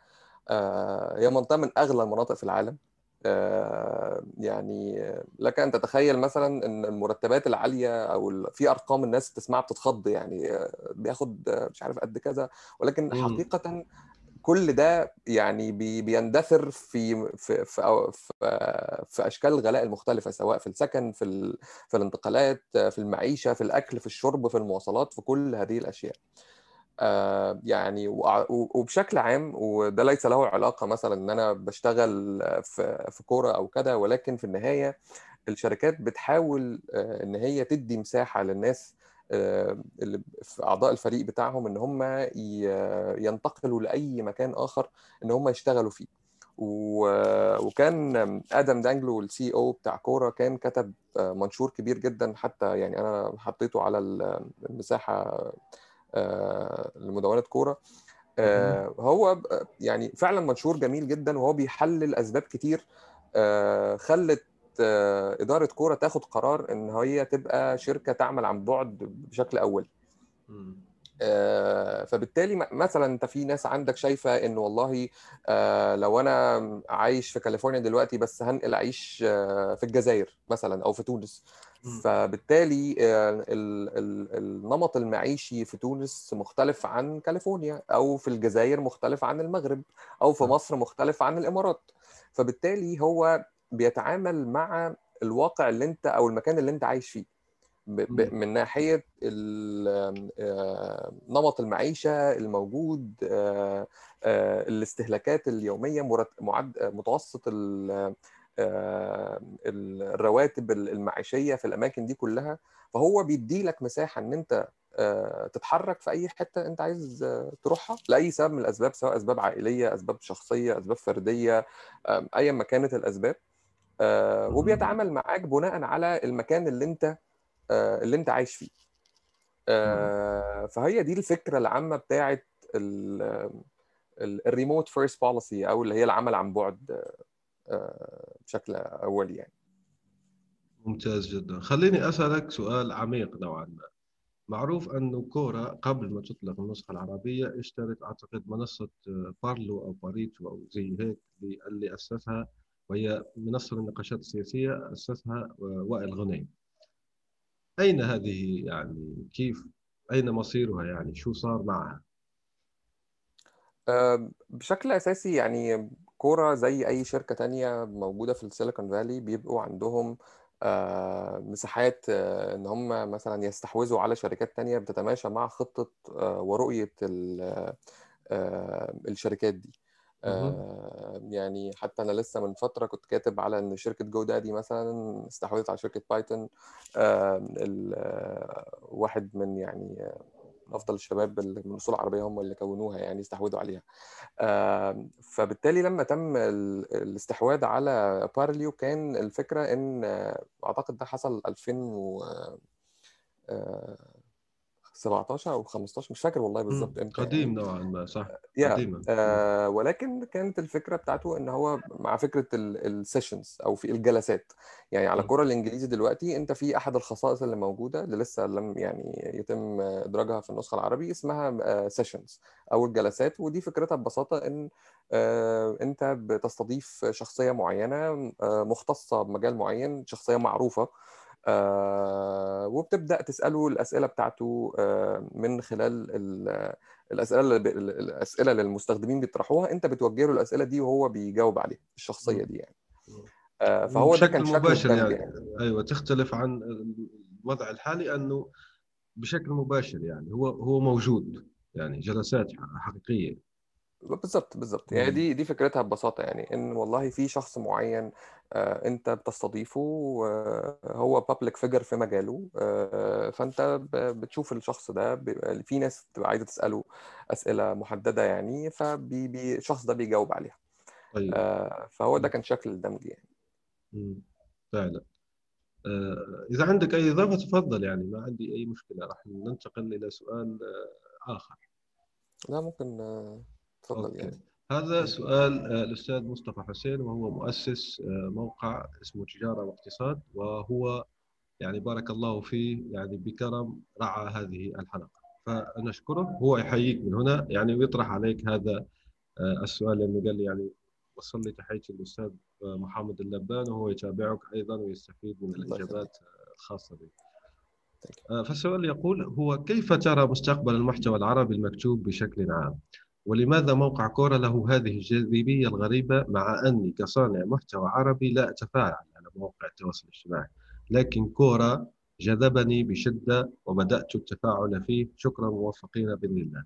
أه هي منطقة من أغلى المناطق في العالم. آه، يعني لك أن تتخيل مثلا إن المرتبات العالية أو في أرقام الناس تسمعها بتتخض يعني آه، بياخد مش عارف قد كذا ولكن حقيقه كل ده يعني بيندثر في في في, في أشكال الغلاء المختلفة سواء في السكن في في الانتقالات في المعيشة في الأكل في الشرب في المواصلات في كل هذه الأشياء. آه، يعني وبشكل عام وده ليس له علاقة مثلا إن أنا بشتغل في في كورة أو كده ولكن في النهاية الشركات بتحاول آه، إن هي تدي مساحة للناس آه، اللي في أعضاء الفريق بتاعهم إن هم ينتقلوا لأي مكان آخر إن هم يشتغلوا فيه. وكان آدم دانجلو ال CEO بتاع Quora كان كتب منشور كبير جدا حتى يعني أنا حطيته على المساحة آه، لمدونات Quora. آه، هو يعني فعلا منشور جميل جدا وهو بيحلل أسباب كتير. آه، خلت إدارة Quora تاخد قرار إن هي تبقى شركة تعمل عن بعد بشكل اولي فبالتالي مثلا أنت في ناس عندك شايفة إن والله لو أنا عايش في كاليفورنيا دلوقتي بس هنقل اعيش في الجزائر مثلا أو في تونس. فبالتالي آه، النمط المعيشي في تونس مختلف عن كاليفورنيا أو في الجزائر مختلف عن المغرب أو في مصر مختلف عن الإمارات. فبالتالي هو بيتعامل مع الواقع اللي أنت أو المكان اللي أنت عايش فيه. من ناحية آه، نمط المعيشة الموجود آه، الاستهلاكات اليومية متوسط آه، الرواتب المعيشية في الأماكن دي كلها فهو بيدي لك مساحة إن أنت آه، تتحرك في أي حتة أنت عايز آه، تروحها لأي سبب من الأسباب سواء أسباب عائلية أسباب شخصية أسباب فردية ايا ما كانت الأسباب. وبيتعامل معاك بناء على المكان اللي أنت اللي انت عايش فيه. فهي دي الفكرة العامة بتاعه ال remote first policy أو اللي هي العمل عن بعد بشكل اولي يعني. ممتاز جدا. خليني أسألك سؤال عميق نوعا ما. معروف انه Quora قبل ما تطلق النسخة العربية اشترت أعتقد منصة بارلو أو باريتو أو زي هيك اللي أسسها وهي منصة للنقاشات السياسية أسسها وائل غنيم أين هذه يعني؟ كيف؟ أين مصيرها يعني؟ شو صار معها؟ آه، بشكل أساسي يعني كورة زي أي شركة تانية موجودة في السيليكون فالي بيبقوا عندهم آه، مساحات آه، إن هم مثلا يستحوذوا على شركات تانية بتتماشى مع خطة ورؤية الشركات دي. يعني حتى أنا لسه من فترة كنت كاتب على إن شركة GoDaddy مثلا استحوذت على شركة بايثون واحد من يعني أفضل الشباب اللي من الاصول العربيه هم اللي كونوها يعني استحوذوا عليها. فبالتالي لما تم الاستحواذ على Parlio كان الفكرة إن أعتقد ده حصل 2000 و 17 أو 15 مش فاكر والله بالظبط إمتى قديم يعني. نوعا ما صح. yeah. قديما. آه ولكن كانت الفكرة بتاعته إن هو مع فكرة ال sessions أو في الجلسات. يعني على Quora الإنجليزي دلوقتي أنت في أحد الخصائص اللي موجودة اللي لسه لم يعني يتم إدراجها في النسخة العربي اسمها sessions أو الجلسات. ودي فكرتها ببساطة إن آه أنت بتستضيف شخصية معينة آه مختصة بمجال معين شخصية معروفة. آه وبتبدأ تسأله الأسئلة بتاعته آه من خلال الأسئلة الأسئلة اللي المستخدمين بيطرحوها أنت بتوجه له الأسئلة دي وهو بيجاوب عليها الشخصية دي يعني. آه فهو ده كان شكل مباشر يعني. يعني أيوه تختلف عن الوضع الحالي أنه بشكل مباشر يعني هو هو موجود يعني جلسات حقيقية. بالظبط بالظبط يعني دي دي فكرتها ببساطة يعني إن والله في شخص معين آه، أنت بتستضيفه هو بابليك فيجر في مجاله آه، فأنت بتشوف الشخص ده في ناس بتبقى عايزة تسأله أسئلة محددة يعني فالشخص ده بيجاوب عليها. طيب. آه، فهو ده كان شكل الدمج يعني. فعلا. إذا عندك أي إضافة تفضل يعني ما عندي أي مشكلة راح ننتقل إلى سؤال آخر. لا ممكن تفضل. يعني. هذا سؤال آه، الأستاذ مصطفى حسين وهو مؤسس آه، موقع اسمه تجارة واقتصاد وهو يعني بارك الله فيه يعني بكرم رعى هذه الحلقة. فنشكره هو يحييك من هنا يعني ويطرح عليك هذا آه، السؤال لأنه قال لي يعني وصل لي تحياتي للأستاذ محمد اللبان وهو يتابعك أيضا ويستفيد من الإجابات الخاصة بك. فالسؤال يقول هو كيف ترى مستقبل المحتوى العربي المكتوب بشكل عام؟ ولماذا موقع كورة له هذه الجاذبية الغريبة مع أني كصانع محتوى عربي لا أتفاعل على مواقع التواصل الاجتماعي؟ لكن كورة جذبني بشدة وبدأت التفاعل فيه. شكرا موفقين بإذن الله.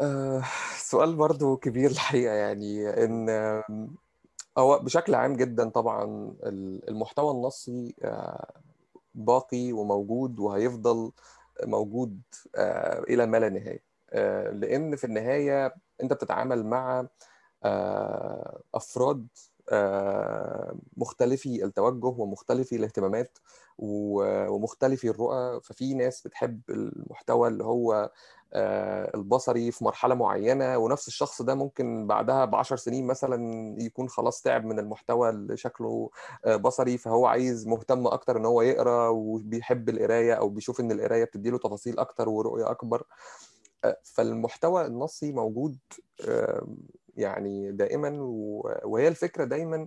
أه سؤال برضو كبير الحقيقة. يعني إن هو بشكل عام جدا طبعا المحتوى النصي آه، باقي وموجود وهيفضل موجود آه، إلى ما لا نهاية. آه، لأن في النهاية أنت بتتعامل مع آه، أفراد آه، مختلفي التوجه ومختلفي الاهتمامات ومختلفي الرؤى. ففي ناس بتحب المحتوى اللي هو البصري في مرحلة معينة ونفس الشخص ده ممكن بعدها بعشر سنين مثلا يكون خلاص تعب من المحتوى اللي شكله بصري. فهو عايز مهتم أكتر إن هو يقرأ وبيحب القراية أو بيشوف إن القراية بتديله تفاصيل أكتر ورؤية أكبر. فالمحتوى النصي موجود يعني دائما وهي الفكرة دايما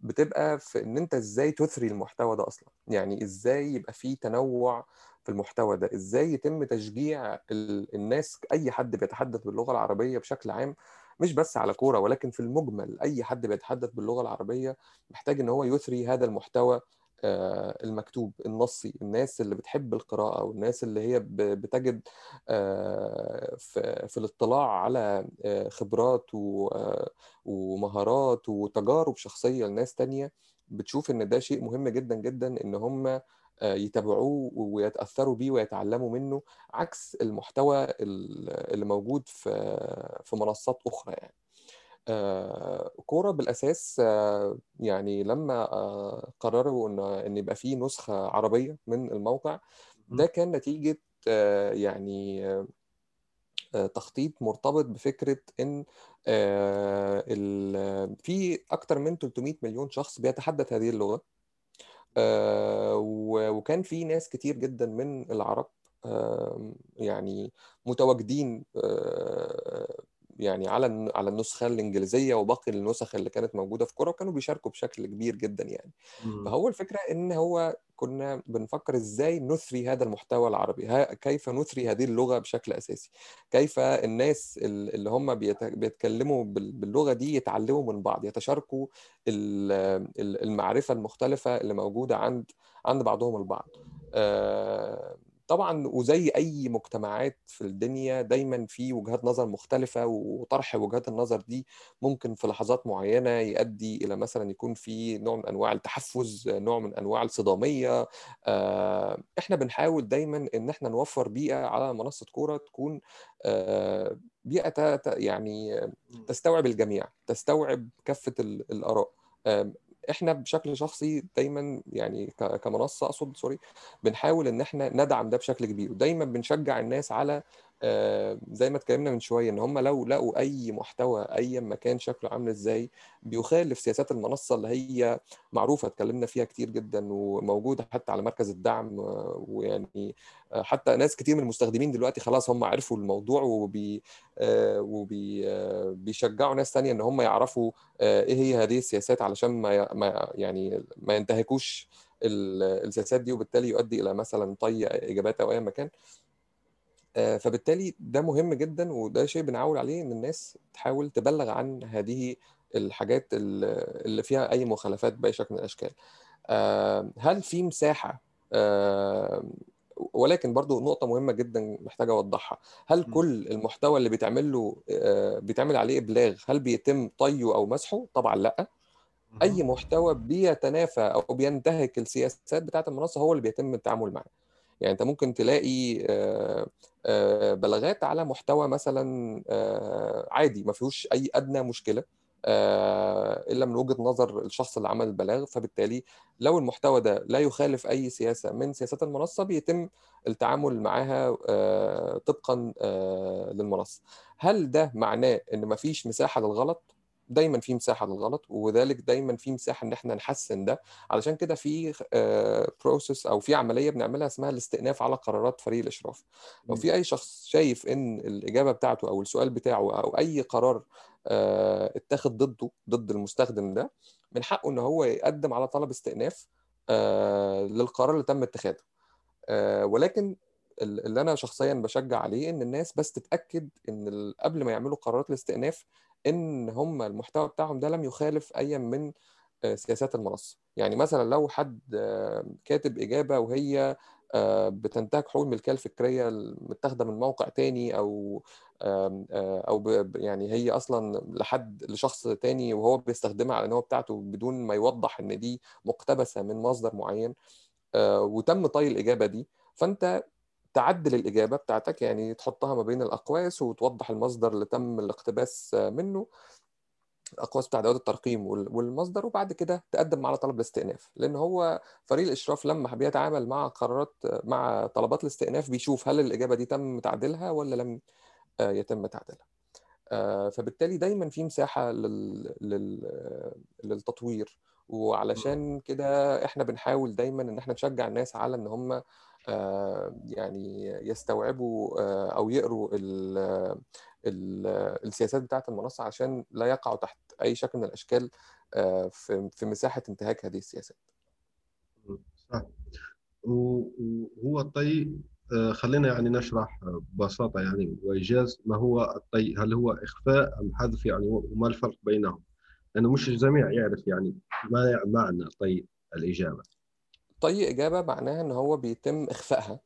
بتبقى في إن أنت إزاي تثري المحتوى ده أصلا. يعني إزاي يبقى فيه تنوع في المحتوى ده؟ إزاي يتم تشجيع الناس أي حد بيتحدث باللغة العربية بشكل عام مش بس على كورة ولكن في المجمل أي حد بيتحدث باللغة العربية محتاج إن هو يثري هذا المحتوى المكتوب النصي الناس اللي بتحب القراءة والناس اللي هي بتجد آه، في الاطلاع على آه، خبرات ومهارات وتجارب شخصية لناس تانية بتشوف إن ده شيء مهم جدا جدا إن هم يتابعوه ويتأثروا بيه ويتعلموا منه عكس المحتوى اللي موجود في في منصات أخرى يعني. آه، كورة بالأساس يعني لما قرروا إن إن يبقى فيه نسخة عربية من الموقع ده كان نتيجة يعني تخطيط مرتبط بفكرة إن في أكثر من 300 مليون شخص بيتحدث هذه اللغة. وكان في ناس كتير جدا من العرب يعني متواجدين يعني على على النسخة الإنجليزية وباقي النسخ اللي كانت موجودة في كورة كانوا بيشاركوا بشكل كبير جدا يعني. فهو الفكرة إن هو كنا بنفكر إزاي نثري هذا المحتوى العربي كيف نثري هذه اللغة بشكل أساسي؟ كيف الناس اللي هم بيتكلموا باللغة دي يتعلموا من بعض يتشاركوا المعرفة المختلفة اللي موجودة عند عند بعضهم البعض. آه، طبعا وزي أي مجتمعات في الدنيا دايما في وجهات نظر مختلفة وطرح وجهات النظر دي ممكن في لحظات معينة يؤدي إلى مثلا يكون في نوع من أنواع التحفز نوع من أنواع الصدامية. آه، إحنا بنحاول دايما إن إحنا نوفر بيئة على منصة كورة تكون آه، بيئة يعني تستوعب الجميع تستوعب كافة الآراء. إحنا بشكل شخصي دايما يعني كمنصة أقصد سوري بنحاول إن إحنا ندعم ده بشكل كبير. ودايما بنشجع الناس على زي ما اتكلمنا من شوية إن هم لو لقوا أي محتوى اي مكان شكله عامل إزاي بيخالف سياسات المنصة اللي هي معروفة اتكلمنا فيها كتير جدا وموجودة حتى على مركز الدعم ويعني آه، حتى ناس كتير من المستخدمين دلوقتي خلاص هم عرفوا الموضوع وبي آه، وبي بيشجعوا ناس ثانية إن هم يعرفوا إيه هي هذه السياسات علشان ما يعني ما ينتهكوش السياسات دي وبالتالي يؤدي إلى مثلا طي إجابات أو اي مكان آه، فبالتالي ده مهم جدا وده شيء بنعول عليه إن الناس تحاول تبلغ عن هذه الحاجات اللي فيها أي مخالفات بأي شكل من الأشكال. آه، هل في مساحة؟ آه، ولكن برضو نقطة مهمة جدا محتاج أوضحها. هل كل المحتوى اللي بيتعمل له بيتعمل عليه إبلاغ هل بيتم طيه أو مسحه؟ طبعا لأ. أي محتوى بيتنافى أو بينتهك السياسات بتاعة المنصة هو اللي بيتم التعامل معه يعني أنت ممكن تلاقي بلاغات على محتوى مثلا عادي ما فيهوش أي أدنى مشكلة إلا من وجهة نظر الشخص اللي عمل البلاغ. فبالتالي لو المحتوى ده لا يخالف أي سياسة من سياسات المنصة بيتم التعامل معاها طبقا للمنصة. هل ده معناه إن مفيش مساحة للغلط؟ دايما في مساحة للغلط وذلك دايما في مساحة إن إحنا نحسن ده. علشان كده في بروسيس أو في عملية بنعملها اسمها الاستئناف على قرارات فريق الأشراف. لو في أي شخص شايف إن الإجابة بتاعته أو السؤال بتاعه أو أي قرار اتاخد ضده ضد المستخدم ده من حقه إن هو يقدم على طلب استئناف للقرار اللي تم اتخاذه. ولكن اللي أنا شخصيا بشجع عليه إن الناس بس تتأكد إن قبل ما يعملوا قرارات الاستئناف إن هم المحتوى بتاعهم ده لم يخالف أي من آه، سياسات المنصة. يعني مثلا لو حد آه، كاتب إجابة وهي آه، بتنتهك حقوق الملكية الفكرية المتاخدة من موقع تاني أو أو يعني هي أصلا لحد لشخص تاني وهو بيستخدمها على ان هو بتاعته بدون ما يوضح إن دي مقتبسة من مصدر معين وتم طي الإجابة دي. فأنت تعدل الإجابة بتاعتك يعني تحطها ما بين الأقواس وتوضح المصدر اللي تم الاقتباس منه. الأقواس بتاع ادوات الترقيم والمصدر وبعد كده تقدم على طلب الاستئناف. لأن هو فريق الإشراف لما بيتعامل مع قرارات مع طلبات الاستئناف بيشوف هل الإجابة دي تم تعديلها ولا لم آه، يتم تعديلها. آه، فبالتالي دايما في مساحة للتطوير. وعلشان كده إحنا بنحاول دايما إن إحنا نشجع الناس على إن هم آه، يعني يستوعبوا آه، أو يقروا السياسات بتاعة المنصة عشان لا يقعوا تحت أي شكل من الأشكال آه، في مساحة انتهاك هذه السياسات. صح وهو الطي خلينا يعني نشرح ببساطة يعني وإيجاز ما هو الطي هل هو إخفاء أم حذف يعني وما الفرق بينهم؟ لأنه مش الجميع يعرف يعني ما معنى طي الإجابة. طي إجابة معناها إن هو بيتم إخفائها.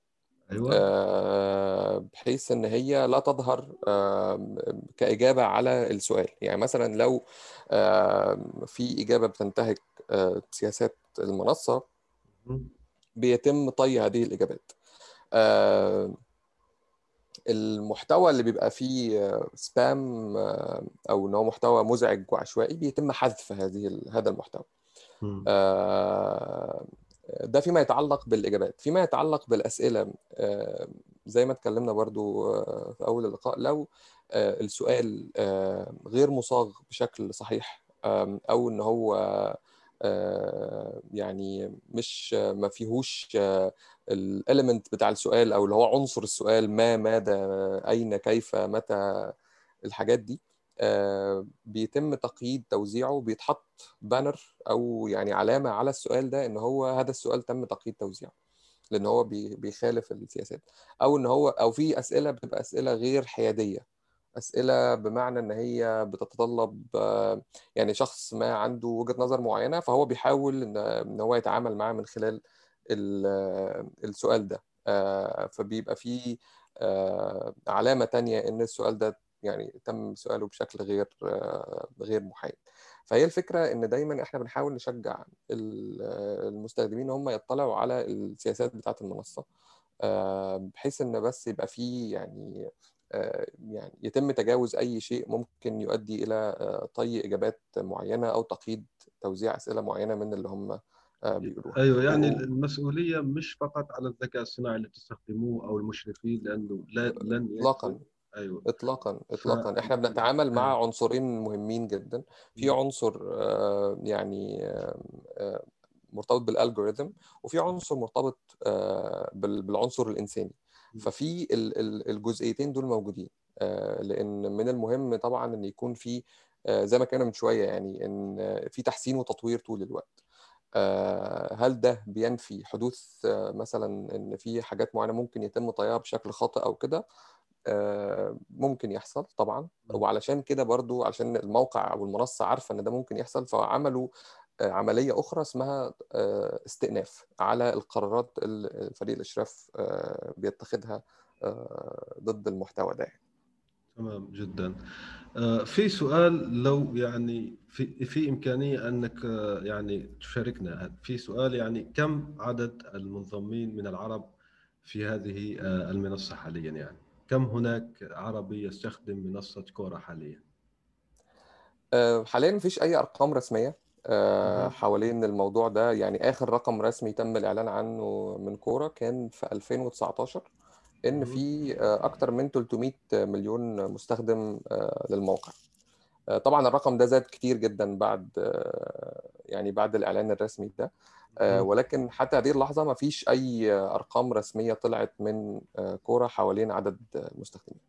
أيوة. آه بحيث إن هي لا تظهر آه كإجابة على السؤال. يعني مثلا لو آه في إجابة بتنتهك آه سياسات المنصة بيتم طي هذه الإجابات. آه المحتوى اللي بيبقى فيه سبام آه، أو إن هو محتوى مزعج وعشوائي بيتم حذف هذه هذا المحتوى. ده فيما يتعلق بالإجابات. فيما يتعلق بالأسئلة آه، زي ما اتكلمنا برضو آه، في أول اللقاء لو آه، السؤال غير مصاغ بشكل صحيح أو إن هو يعني مش ما فيهوش الاليمنت بتاع السؤال أو اللي هو عنصر السؤال ما ماذا أين كيف متى الحاجات دي بيتم تقييد توزيعه بيتحط بانر أو يعني علامة على السؤال ده إن هو هذا السؤال تم تقييد توزيعه لأن هو بي- بيخالف السياسات. أو إن هو أو في أسئلة بتبقى أسئلة غير حيادية. أسئلة بمعنى إن هي بتتطلب آه، يعني شخص ما عنده وجهة نظر معينة فهو بيحاول إن هو يتعامل معاه من خلال ال- آه، السؤال ده. آه، فبيبقى فيه آه، علامة تانية إن السؤال ده يعني تم سؤاله بشكل غير آه، غير محايد. فهي الفكرة إن دايما إحنا بنحاول نشجع ال- المستخدمين هم يطلعوا على السياسات بتاعة المنصة آه، بحيث إن بس يبقى فيه يعني آه، يعني يتم تجاوز أي شيء ممكن يؤدي إلى طي إجابات معينة أو تقييد توزيع أسئلة معينة من اللي هم بيقولوها. أيوه يعني المسؤولية مش فقط على الذكاء الصناعي اللي بتستخدموه أو المشرفين لأنه لا لن اطلاقا. أيوه. اطلاقا ف اطلاقا. إحنا بنتعامل مع أيوة. عنصرين مهمين جدا. في عنصر آه، يعني آه، آه، مرتبط بالالجوريثم وفي عنصر مرتبط آه، بال- بالعنصر الإنساني. ففي ال- ال- الجزئيتين دول موجودين آه، لأن من المهم طبعا إن يكون في آه، زي ما كنا من شوية يعني إن آه، في تحسين وتطوير طول الوقت. آه، هل ده بينفي حدوث آه، مثلا إن في حاجات معينة ممكن يتم طيها بشكل خاطئ أو كده؟ آه، ممكن يحصل طبعا. وعلشان كده برضو عشان الموقع أو المنصة عارفة إن ده ممكن يحصل فعملوا آه، عملية أخرى اسمها آه، استئناف على القرارات اللي فريق الأشراف آه، بيتخذها آه، ضد المحتوى ده. تمام جدا. آه، في سؤال لو يعني في في إمكانية أنك آه، يعني تشاركنا في سؤال يعني كم عدد المنضمين من العرب في هذه آه، المنصة حاليا يعني؟ كم هناك عربي يستخدم منصة كورة حاليا آه، حاليا مفيش أي أرقام رسمية آه،. حوالين الموضوع ده يعني آخر رقم رسمي تم الإعلان عنه من كورة كان في 2019 إن مهم. في آه، أكتر من 300 مليون مستخدم للموقع طبعا الرقم ده زاد كتير جدا بعد يعني بعد الإعلان الرسمي ده آه،. ولكن حتى هذه اللحظة ما فيش أي أرقام رسمية طلعت من آه، كورة حوالين عدد المستخدمين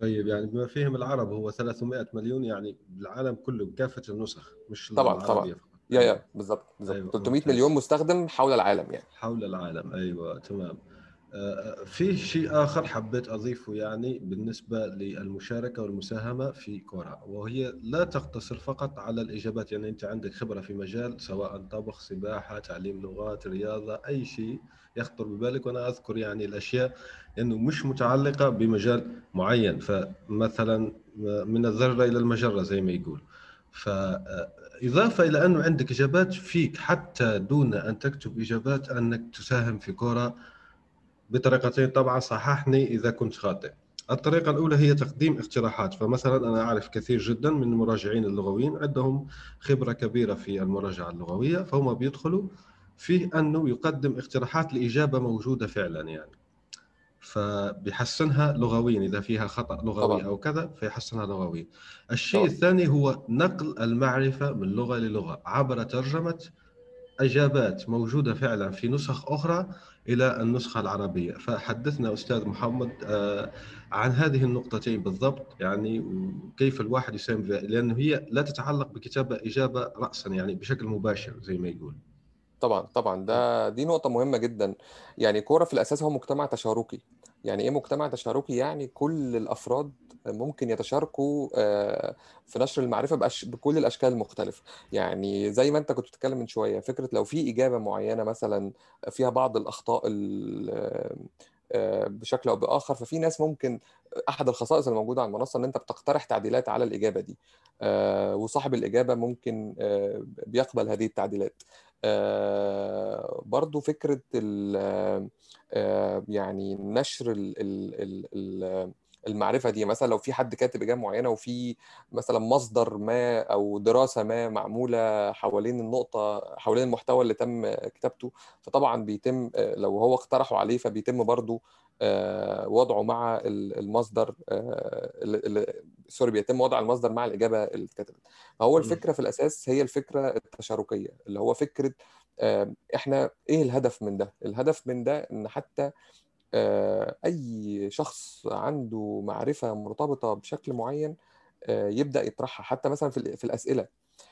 طيب يعني بما فيهم العرب هو 300 مليون يعني بالعالم كله بكافة النسخ مش طبعا طبعا يا. يا بالظبط بالظبط أيوة، 300 ممتاز. مليون مستخدم حول العالم يعني حول العالم أيوه تمام في شيء آخر حبيت أضيفه يعني بالنسبة للمشاركة والمساهمة في كورة وهي لا تقتصر فقط على الإجابات يعني أنت عندك خبرة في مجال سواء طبخ سباحة تعليم لغات رياضة أي شيء يخطر ببالك. وأنا أذكر يعني الأشياء لأنه مش متعلقة بمجال معين فمثلا من الذرة إلى المجرة زي ما يقول. فإضافة إلى أنه عندك إجابات فيك حتى دون أن تكتب إجابات أنك تساهم في كرة بطريقتين طبعا صححني إذا كنت خاطئ الطريقة الأولى هي تقديم اقتراحات فمثلا أنا أعرف كثير جدا من المراجعين اللغويين عندهم خبرة كبيرة في المراجعة اللغوية فهم بيدخلوا فيه أنه يقدم اقتراحات لإجابة موجودة فعلا يعني فبيحسنها لغويا إذا فيها خطأ لغوي طبعا. أو كذا فيحسنها لغويا. الشيء طبعا. الثاني هو نقل المعرفة من لغة للغة عبر ترجمة أجابات موجودة فعلا في نسخ أخرى إلى النسخة العربية، فحدثنا أستاذ محمد آه، عن هذه النقطتين بالضبط يعني وكيف الواحد يساهم لأنه هي لا تتعلق بكتابة إجابة راسا يعني بشكل مباشر زي ما يقول. طبعا طبعا. ده دي نقطة مهمة جدا. يعني كورة في الأساس هو مجتمع تشاركي. يعني إيه مجتمع تشاركي؟ يعني كل الأفراد ممكن يتشاركوا آه، في نشر المعرفة بأش... بكل الأشكال المختلفة. يعني زي ما أنت كنت بتتكلم من شوية فكرة لو في إجابة معينة مثلا فيها بعض الأخطاء ال- آه، بشكل أو بآخر ففي ناس ممكن أحد الخصائص الموجودة على المنصة إن أنت بتقترح تعديلات على الإجابة دي آه، وصاحب الإجابة ممكن بيقبل هذه التعديلات. برضو آه، يعني نشر ال- ال- المعرفة دي مثلا لو في حد كاتب إجابة معينة وفي مثلا مصدر ما أو دراسة ما معمولة حوالين النقطة حوالين المحتوى اللي تم كتابته فطبعا بيتم آه، لو هو اقترحوا عليه فبيتم برضو آه، وضعه مع ال- المصدر آه، سوري بيتم وضع المصدر مع الإجابة اللي اتكتبت فهو م. الفكرة في الأساس هي الفكرة التشاركية اللي هو فكرة آه، إحنا إيه الهدف من ده؟ الهدف من ده إن حتى آه، أي شخص عنده معرفة مرتبطة بشكل معين آه، يبدأ يطرحها حتى مثلا في الأسئلة.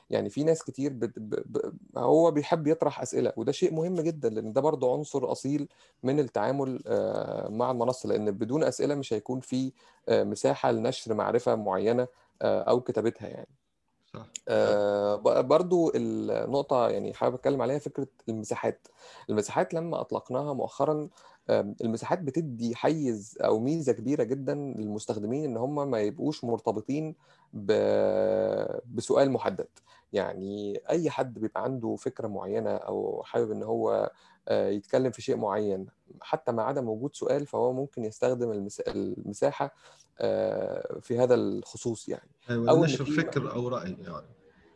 يعني في ناس كتير بت... ب... ب... هو بيحب يطرح أسئلة وده شيء مهم جدا لأن ده برضه عنصر أصيل من التعامل آه، مع المنصة. لأن بدون أسئلة مش هيكون في مساحة لنشر معرفة معينة أو كتابتها يعني. آه برضو النقطة يعني حابب أتكلم عليها فكرة المساحات. المساحات لما أطلقناها مؤخرا المساحات بتدي حيز أو ميزة كبيرة جدا للمستخدمين إن هم ما يبقوش مرتبطين بسؤال محدد. يعني أي حد بيبقى عنده فكرة معينة أو حابب إن هو يتكلم في شيء معين. حتى مع عدم وجود سؤال فهو ممكن يستخدم المساحة آه، في هذا الخصوص يعني. أيوة أو نشر فكر أو رأي يعني.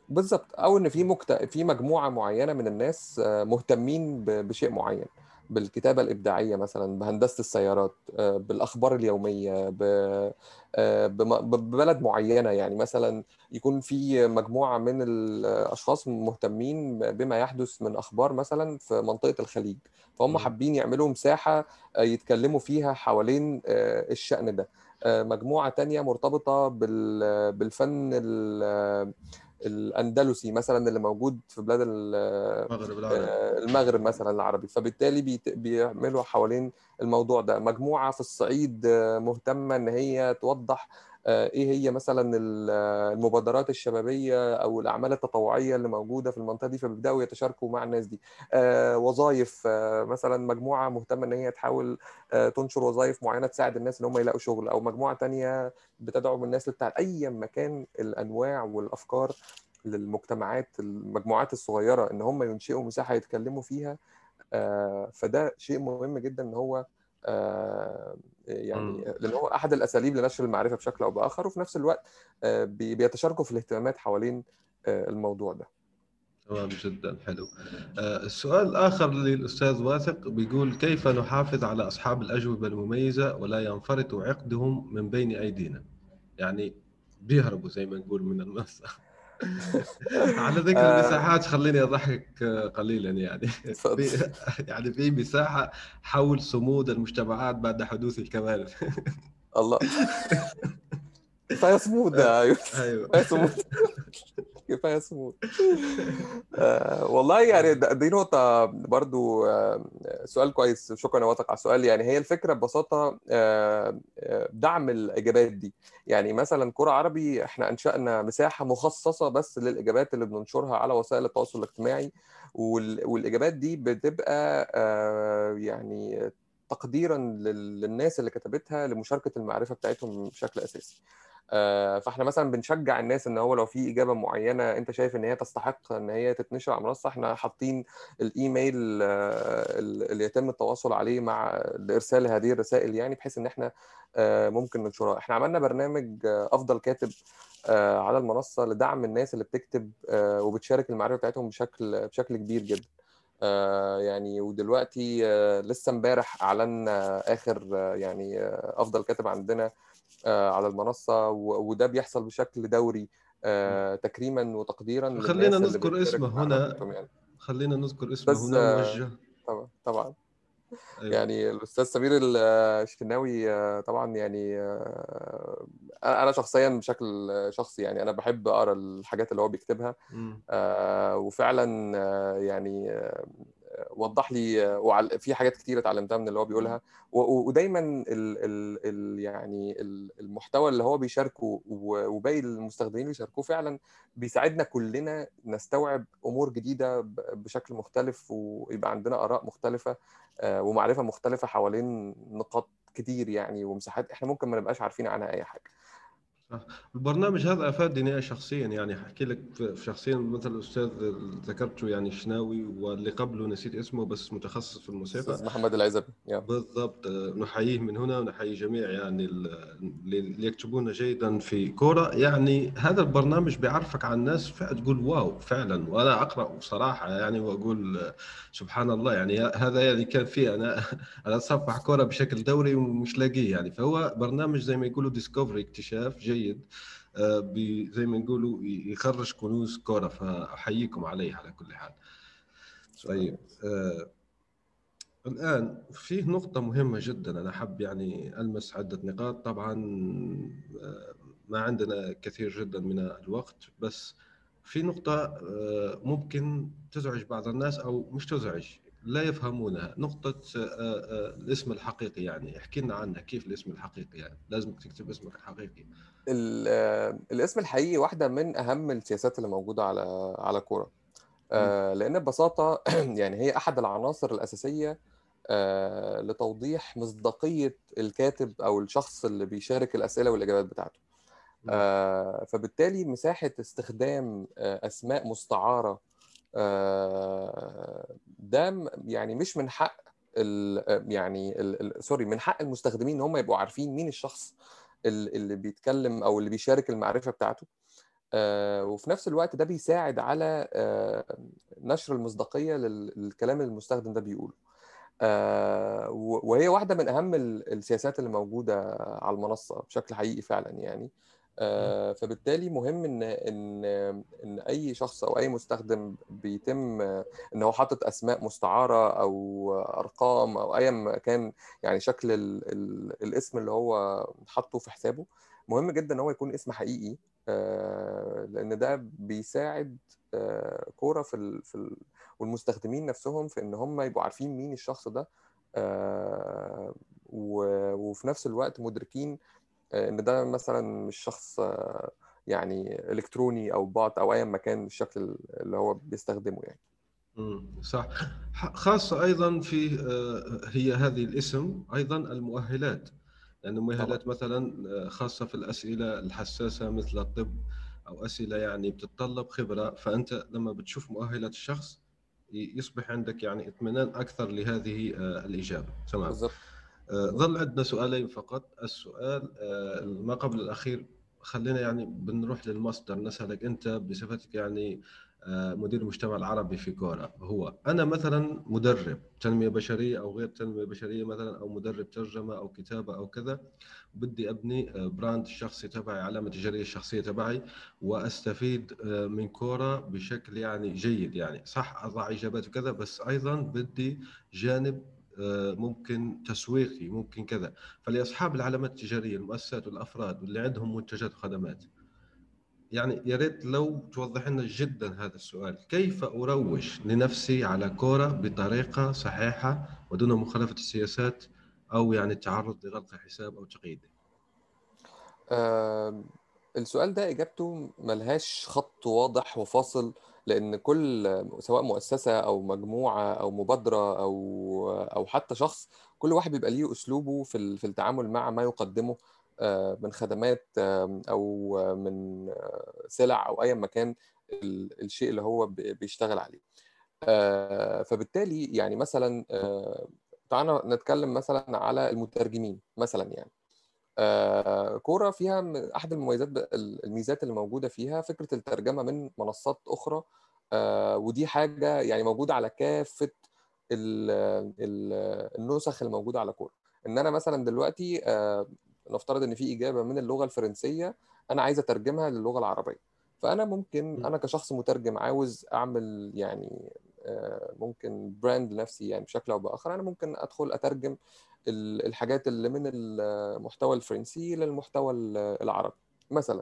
بالظبط أو إن في مكت... في مجموعة معينة من الناس آه، مهتمين بشيء معين. بالكتابة الإبداعية مثلا بهندسة السيارات آه، بالأخبار اليومية آه، ببلد معينة. يعني مثلا يكون في مجموعة من الأشخاص مهتمين بما يحدث من أخبار مثلا في منطقة الخليج. فهم حابين يعملوا مساحة آه، يتكلموا فيها حوالين الشأن ده. مجموعة تانية مرتبطة بالفن الأندلسي مثلا اللي موجود في بلاد المغرب العربي. آه، المغرب مثلا العربي. فبالتالي بيعملوا حوالين الموضوع ده. مجموعة في الصعيد آه، مهتمة إن هي توضح إيه هي مثلا المبادرات الشبابية أو الأعمال التطوعية اللي موجودة في المنطقة دي فبيبدأوا يتشاركوا مع الناس دي؟ وظائف مثلا مجموعة مهتمة إن هي تحاول تنشر وظائف معينة تساعد الناس إن هم يلاقوا شغل أو مجموعة تانية بتدعم الناس لبتاع أي مكان الأنواع والأفكار للمجتمعات المجموعات الصغيرة إن هم ينشئوا مساحة يتكلموا فيها. فده شيء مهم جدا إن هو آه، يعني لأن هو أحد الأساليب لنشر المعرفة بشكل أو بآخر وفي نفس الوقت آه، بيتشاركوا في الاهتمامات حوالين آه، الموضوع ده. تمام جدا حلو. السؤال الآخر للأستاذ واثق بيقول كيف نحافظ على أصحاب الأجوبة المميزة ولا ينفرط عقدهم من بين أيدينا؟ يعني بيهربوا زي ما نقول من المنصة. على ذكر آه. المساحات خليني أضحك قليلا يعني. في يعني في مساحة حول صمود المجتمعات بعد حدوث الكوارث الله. كفايه صمود أيوه. أيوه كفايه آه والله يعني دي نقطة برضو آه سؤال كويس. شكرا يا وثق على السؤال. يعني هي الفكرة ببساطة آه, آه، دعم الإجابات دي. يعني مثلا كرة عربي إحنا أنشأنا مساحة مخصصة بس للإجابات اللي بننشرها على وسائل التواصل الاجتماعي والإجابات دي بتبقى آه يعني تقديرا للناس اللي كتبتها لمشاركة المعرفة بتاعتهم بشكل أساسي. آه، فإحنا مثلا بنشجع الناس إن هو لو في إجابة معينة أنت شايف إن هي تستحق إن هي تتنشر على المنصة إحنا حاطين الإيميل آه، اللي يتم التواصل عليه مع لإرسال هذه الرسائل يعني بحيث إن إحنا آه، ممكن ننشرها. إحنا عملنا برنامج أفضل كاتب على المنصة لدعم الناس اللي بتكتب وبتشارك المعرفة بتاعتهم بشكل بشكل كبير جدا. يعني ودلوقتي لسه امبارح اعلنا آخر يعني أفضل كاتب عندنا آه، على المنصة وده بيحصل بشكل دوري آه، تكريما وتقديرا خلينا نذكر اسمه هنا. خلينا نذكر اسمه هنا موجه طبعا طبعا أيوة. يعني الأستاذ سمير الشناوي آه، طبعا يعني أنا شخصيا بشكل شخصي يعني أنا بحب أقرأ الحاجات اللي هو بيكتبها. وفعلا يعني وضح لي في حاجات كتير اتعلمتها من اللي هو بيقولها. ودايما ال ال ال يعني المحتوى اللي هو بيشاركه وباقي المستخدمين بيشاركوه فعلا بيساعدنا كلنا نستوعب أمور جديدة بشكل مختلف ويبقى عندنا آراء مختلفة آه، ومعرفة مختلفة حوالين نقاط كتير يعني ومساحات إحنا ممكن ما نبقاش عارفين عنها أي حاجة. البرنامج هذا افادني أنا شخصيا يعني أحكي لك شخصيا مثل الاستاذ ذكرته يعني الشناوي واللي قبله نسيت اسمه بس متخصص في الموسيقى. أستاذ محمد العزبي بالضبط. نحييه من هنا ونحيي جميع يعني اللي يكتبون جيدا في Quora. يعني هذا البرنامج بيعرفك عن الناس تقول wow فعلا وأنا أقرأ صراحة يعني وأقول سبحان الله يعني هذا يعني كان في أنا أنا أتصفح Quora بشكل دوري ومش لاقيه يعني. فهو برنامج زي ما يقولوا discovery اكتشاف جيد. جيد آه، زي ما نقولوا يخرج كنوز كورة فأحييكم عليه على كل حال. طيب آه الآن فيه نقطة مهمة جدا أنا حاب يعني ألمس عدة نقاط. طبعا آه ما عندنا كثير جدا من الوقت بس في نقطة ممكن تزعج بعض الناس أو مش تزعج. لا يفهمونها نقطة آه، آه، الاسم الحقيقي يعني. احكي لنا عنها كيف الاسم الحقيقي يعني؟ لازم تكتب اسمك الحقيقي. الاسم الحقيقي واحدة من أهم السياسات اللي موجودة على على كورة. لأن ببساطة يعني هي أحد العناصر الأساسية لتوضيح مصداقية الكاتب أو الشخص اللي بيشارك الأسئلة والإجابات بتاعته. آه فبالتالي مساحة استخدام آه أسماء مستعارة آه ده يعني مش من حق ال يعني ال سوري من حق المستخدمين إن هم يبقوا عارفين مين الشخص اللي بيتكلم أو اللي بيشارك المعرفة بتاعته. آه وفي نفس الوقت ده بيساعد على آه نشر المصداقية للكلام اللي المستخدم ده بيقوله. آه وهي واحدة من أهم السياسات اللي موجودة على المنصة بشكل حقيقي فعلا يعني. آه، فبالتالي مهم إن إن إن أي شخص أو أي مستخدم بيتم إن هو حاطط أسماء مستعارة أو أرقام أو ايا كان يعني شكل ال ال الاسم اللي هو حاطه في حسابه مهم جدا إن هو يكون اسم حقيقي آه، لأن ده بيساعد آه، كورة في في ال والمستخدمين نفسهم في إن هم يبقوا عارفين مين الشخص ده وفي نفس الوقت مدركين إن ده مثلا مش شخص يعني إلكتروني أو بوت أو ايا ما كان الشكل اللي هو بيستخدمه يعني. صح. خاصة أيضا في آه، هي هذه الاسم أيضا المؤهلات. لأن المؤهلات مثلا آه، خاصة في الأسئلة الحساسة مثل الطب أو أسئلة يعني بتتطلب خبرة. فأنت لما بتشوف مؤهلات الشخص يصبح عندك يعني اطمئنان أكثر لهذه آه، الإجابة. تمام. بالضبط. آه، ظل عندنا سؤالين فقط. السؤال آه، ما قبل الأخير خلينا يعني بنروح للمصدر نسألك أنت بصفتك يعني آه، مدير المجتمع العربي في كورة هو أنا مثلا مدرب تنمية بشرية أو غير تنمية بشرية مثلا أو مدرب ترجمة أو كتابة أو كذا بدي أبني براند الشخصي تبعي علامة تجارية الشخصية تبعي وأستفيد من كورة بشكل يعني جيد يعني. صح أضع إجابات وكذا بس أيضا بدي جانب آه، ممكن تسويقي ممكن كذا. فلأصحاب العلامات التجارية المؤسسات والأفراد واللي عندهم منتجات وخدمات يعني يا ريت لو توضح لنا جدا هذا السؤال. كيف أروج لنفسي على كورة بطريقة صحيحة ودون مخالفة السياسات أو يعني التعرض لغلق حساب أو تقييده آه السؤال ده إجابته ملهاش خط واضح وفاصل لأن كل سواء مؤسسة أو مجموعة أو مبادرة أو أو حتى شخص كل واحد بيبقى ليه أسلوبه في في التعامل مع ما يقدمه آه، من خدمات أو من آه، سلع أو ايا ما كان الشيء اللي هو بيشتغل عليه. آه، فبالتالي يعني مثلا تعالى نتكلم مثلا على المترجمين مثلا يعني. آه، كورة فيها أحد المميزات الميزات اللي موجودة فيها فكرة الترجمة من منصات أخرى آه، ودي حاجة يعني موجودة على كافة النسخ الموجوده على كورة. إن أنا مثلا دلوقتي آه، نفترض إن في إجابة من اللغة الفرنسية أنا عايز أترجمها للغة العربية. فأنا ممكن أنا كشخص مترجم عاوز أعمل يعني ممكن براند لنفسي يعني بشكل أو بآخر. أنا ممكن أدخل أترجم الحاجات اللي من المحتوى الفرنسي للمحتوى العربي مثلا.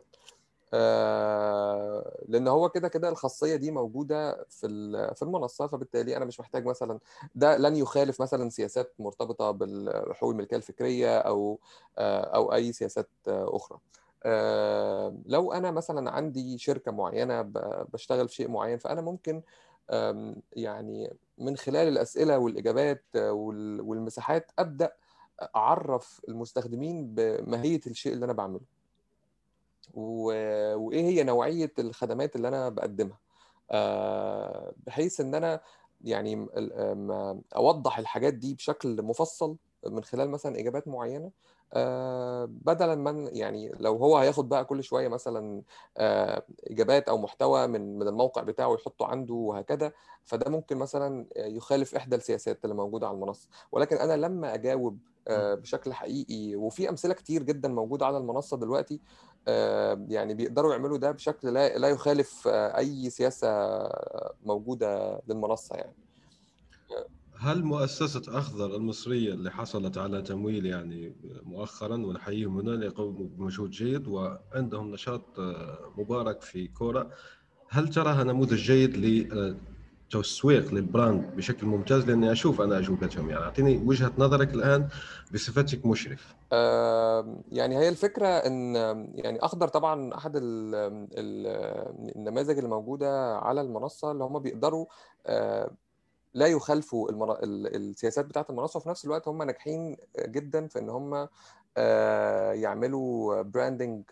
آه، لأن هو كده كده الخاصية دي موجودة في في المنصة فبالتالي أنا مش محتاج مثلا ده لن يخالف مثلا سياسات مرتبطة بالحقوق الملكية الفكرية أو آه، أو أي سياسات أخرى. آه، لو أنا مثلا عندي شركة معينة بشتغل في شيء معين فأنا ممكن يعني من خلال الأسئلة والإجابات والمساحات أبدأ أعرف المستخدمين بماهية الشيء اللي أنا بعمله. وإيه هي نوعية الخدمات اللي أنا بقدمها؟ آه، بحيث إن أنا يعني أوضح الحاجات دي بشكل مفصل من خلال مثلا إجابات معينة آه، بدلا من يعني لو هو هياخد بقى كل شوية مثلا آه، إجابات أو محتوى من من الموقع بتاعه يحطه عنده وهكذا فده ممكن مثلا يخالف إحدى السياسات اللي موجودة على المنصة. ولكن أنا لما أجاوب آه، بشكل حقيقي وفي أمثلة كتير جدا موجودة على المنصة دلوقتي يعني بيقدروا يعملوا ده بشكل لا لا يخالف أي سياسة موجودة للمنصة يعني. هل مؤسسة أخضر المصرية اللي حصلت على تمويل يعني مؤخرا ونحييهم هنا يقوموا بمجهود جيد وعندهم نشاط آه، مبارك في كورة هل تراها نموذج جيد للتسويق للبراند بشكل ممتاز؟ لأني أشوف أنا اجوبتهم يعني أعطيني وجهة نظرك الآن بصفتك مشرف. آه، يعني هي الفكرة إن يعني أخضر طبعا أحد ال- ال- النماذج اللي موجودة على المنصة اللي هم بيقدروا آه، لا يخالفوا المنا... ال- السياسات بتاعة المنصة وفي نفس الوقت هم ناجحين جدا في إن هم آه، يعملوا براندنج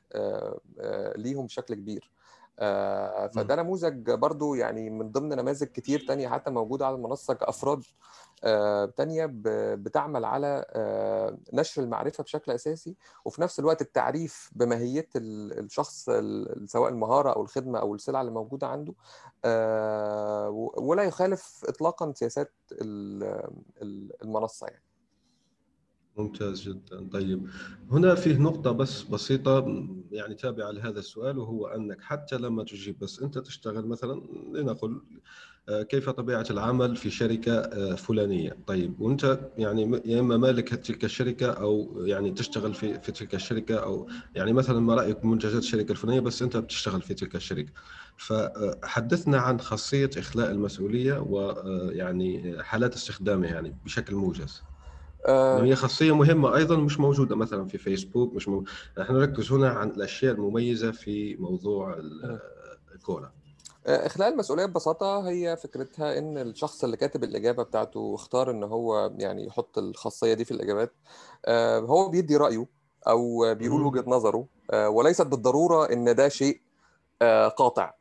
ليهم بشكل كبير. آه، فده نموذج برضو يعني من ضمن نماذج كتير تانية حتى موجودة على المنصة كأفراد. آه، تانية ب- بتعمل على آه، نشر المعرفة بشكل أساسي وفي نفس الوقت التعريف بماهية ال- الشخص ال- سواء المهارة أو الخدمة أو السلعة اللي موجودة عنده آه، ولا يخالف إطلاقا سياسات ال- ال- المنصة يعني. ممتاز جدا. طيب هنا فيه نقطة بس بسيطة يعني تابعة لهذا السؤال وهو أنك حتى لما تجيب بس أنت تشتغل مثلا لنقل آه، كيف طبيعة العمل في شركة آه، فلانية؟ طيب وأنت يعني يا إما مالك تلك الشركة أو يعني تشتغل في في تلك الشركة أو يعني مثلا ما رأيك بمنتجات الشركة الفلانية بس أنت بتشتغل في تلك الشركة. فحدثنا عن خاصية إخلاء المسؤولية ويعني حالات استخدامها يعني بشكل موجز. آه، هي خاصية مهمة أيضا مش موجودة مثلا في فيسبوك مش مو... نحن نركز هنا عن الأشياء المميزة في موضوع ال- الكورة. إخلاء المسؤولية ببساطة هي فكرتها إن الشخص اللي كاتب الإجابة بتاعته اختار إن هو يعني يحط الخاصية دي في الإجابات. آه، هو بيدي رأيه أو بيقول. وجهة نظره آه، وليست بالضرورة إن ده شيء آه، قاطع. أو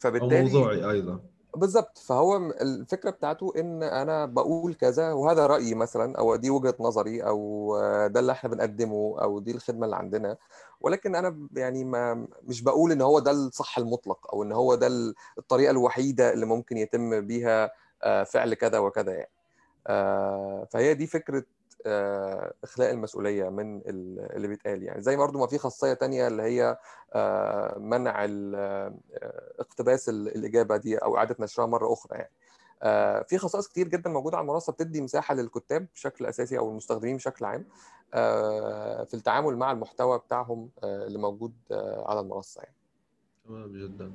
فبالتالي موضوعي أيضا. بالظبط فهو الفكرة بتاعته إن أنا بقول كذا وهذا رأيي مثلا أو دي وجهة نظري أو ده اللي إحنا بنقدمه أو دي الخدمة اللي عندنا. ولكن أنا يعني ما مش بقول إن هو ده الصح المطلق أو إن هو ده ال- الطريقة الوحيدة اللي ممكن يتم بيها آه، فعل كذا وكذا يعني. آه، فهي دي فكرة إخلاء المسؤولية من ال- اللي بيتقال يعني. زي برضو ما في خاصية تانية اللي هي آه، منع آه، اقتباس ال- الإجابة دي أو إعادة نشرها مرة أخرى يعني. آه، في خصائص كتير جدا موجودة على المنصة بتدي مساحة للكتاب بشكل أساسي أو المستخدمين بشكل عام آه، في التعامل مع المحتوى بتاعهم آه، اللي موجود آه، على المنصة يعني. تمام جدا.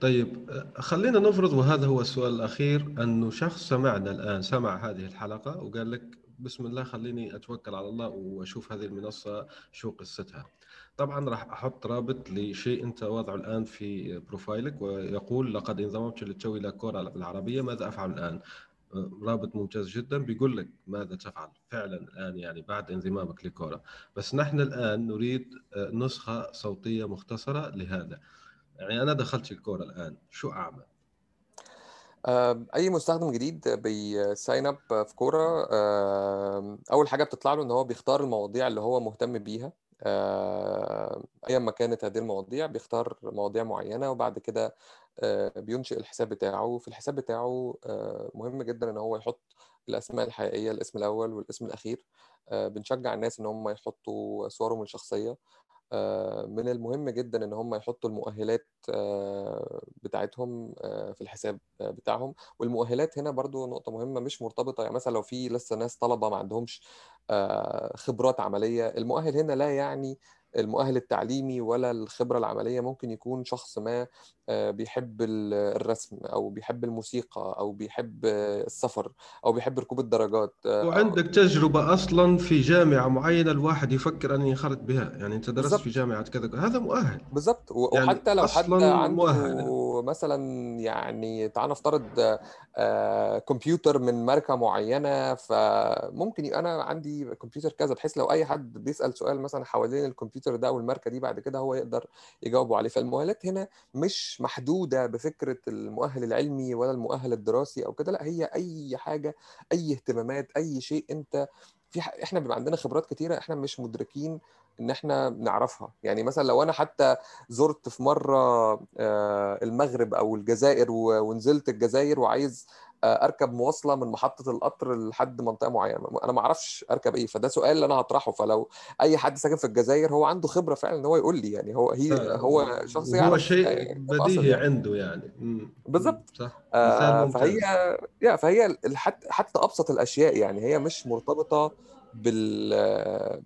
طيب آه، خلينا نفرض وهذا هو السؤال الأخير أنه شخص سمعنا الآن سمع هذه الحلقة وقال لك بسم الله خليني أتوكل على الله وأشوف هذه المنصة شو قصتها. طبعا راح أحط رابط لشيء أنت واضعه الآن في بروفايلك ويقول لقد انضممت للتو إلى كورة بالعربية ماذا أفعل الآن؟ آه، رابط ممتاز جدا بيقول لك ماذا تفعل فعلا الآن يعني بعد انضمامك لكورة. بس نحن الآن نريد نسخة صوتية مختصرة لهذا. يعني أنا دخلت ال Quora الآن شو أعمل؟ أي مستخدم جديد بي sign up في Quora أول حاجة بتطلع له إن هو بيختار المواضيع اللي هو مهتم بيها. ايا ما كانت هذه المواضيع بيختار مواضيع معينة وبعد كده آه، بينشئ الحساب بتاعه. في الحساب بتاعه آه، مهم جدا إن هو يحط الأسماء الحقيقية الاسم الأول والاسم الأخير. آه، بنشجع الناس إن هم يحطوا صورهم الشخصية. من المهم جدا إن هم يحطوا المؤهلات آه، بتاعتهم آه، في الحساب آه، بتاعهم. والمؤهلات هنا برضو نقطة مهمة مش مرتبطة يعني مثلا لو في لسه ناس طلبة ما عندهمش آه، خبرات عملية المؤهل هنا لا يعني المؤهل التعليمي ولا الخبرة العملية ممكن يكون شخص ما آه، بيحب ال- الرسم أو بيحب الموسيقى أو بيحب السفر أو بيحب ركوب الدراجات آه، أو وعندك تجربة أصلا في جامعة معينة الواحد يفكر ان ينخرط بها؟ يعني أنت درست في جامعة كذا هذا مؤهل. بالظبط و- يعني وحتى لو حد عنده مؤهل. مثلا يعني تعال نفترض آه، كمبيوتر من ماركة معينة فممكن أنا عندي كمبيوتر كذا بحيث لو أي حد بيسأل سؤال مثلا حوالين الكمبيوتر ده أو الماركة دي بعد كده هو يقدر يجاوبه عليه فالمؤهلات هنا مش محدودة بفكرة المؤهل العلمي ولا المؤهل الدراسي أو كده لا هي أي حاجة أي اهتمامات أي شيء أنت في. إحنا بيبقى عندنا خبرات كتيرة إحنا مش مدركين إن إحنا نعرفها يعني مثلا لو أنا حتى زرت في مرة آه، المغرب أو الجزائر ونزلت الجزائر وعايز أركب مواصلة من محطة القطر لحد منطقة معينة. أنا ما أعرفش أركب إيه فده سؤال اللي أنا هطرحه. فلو أي حد ساكن في الجزائر هو عنده خبرة فعلا إن هو يقول لي يعني هو هي هو شخص هو يعرف شيء يعني بديهي يعني. عنده يعني. بالظبط. صح. آه، فهي يا فهي حتى أبسط الأشياء يعني هي مش مرتبطة بال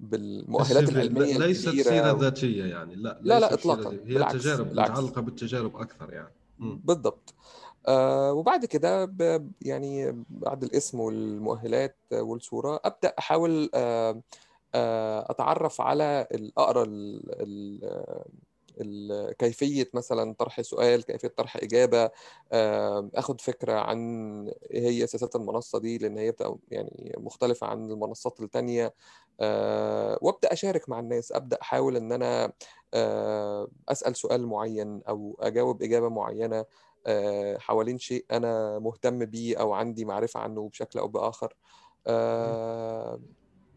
بالمؤهلات العلمية ليست الكبيرة سيرة ذاتية يعني. لا لا لا اطلاقا. هي بالعكس تجارب متعلقة بالتجارب أكثر يعني. بالضبط. آه وبعد كده يعني بعد الاسم والمؤهلات والصورة أبدأ أحاول آه آه أتعرف على ال- كيفية مثلا طرح سؤال كيفية طرح إجابة آه، أخد فكرة عن إيه هي سياسات المنصة دي لأن هي بتبقى يعني مختلفة عن المنصات التانية آه، وأبدأ أشارك مع الناس أبدأ أحاول إن أنا آه، أسأل سؤال معين أو أجاوب إجابة معينة آه، حوالين شيء أنا مهتم بيه أو عندي معرفة عنه بشكل أو بآخر. آه،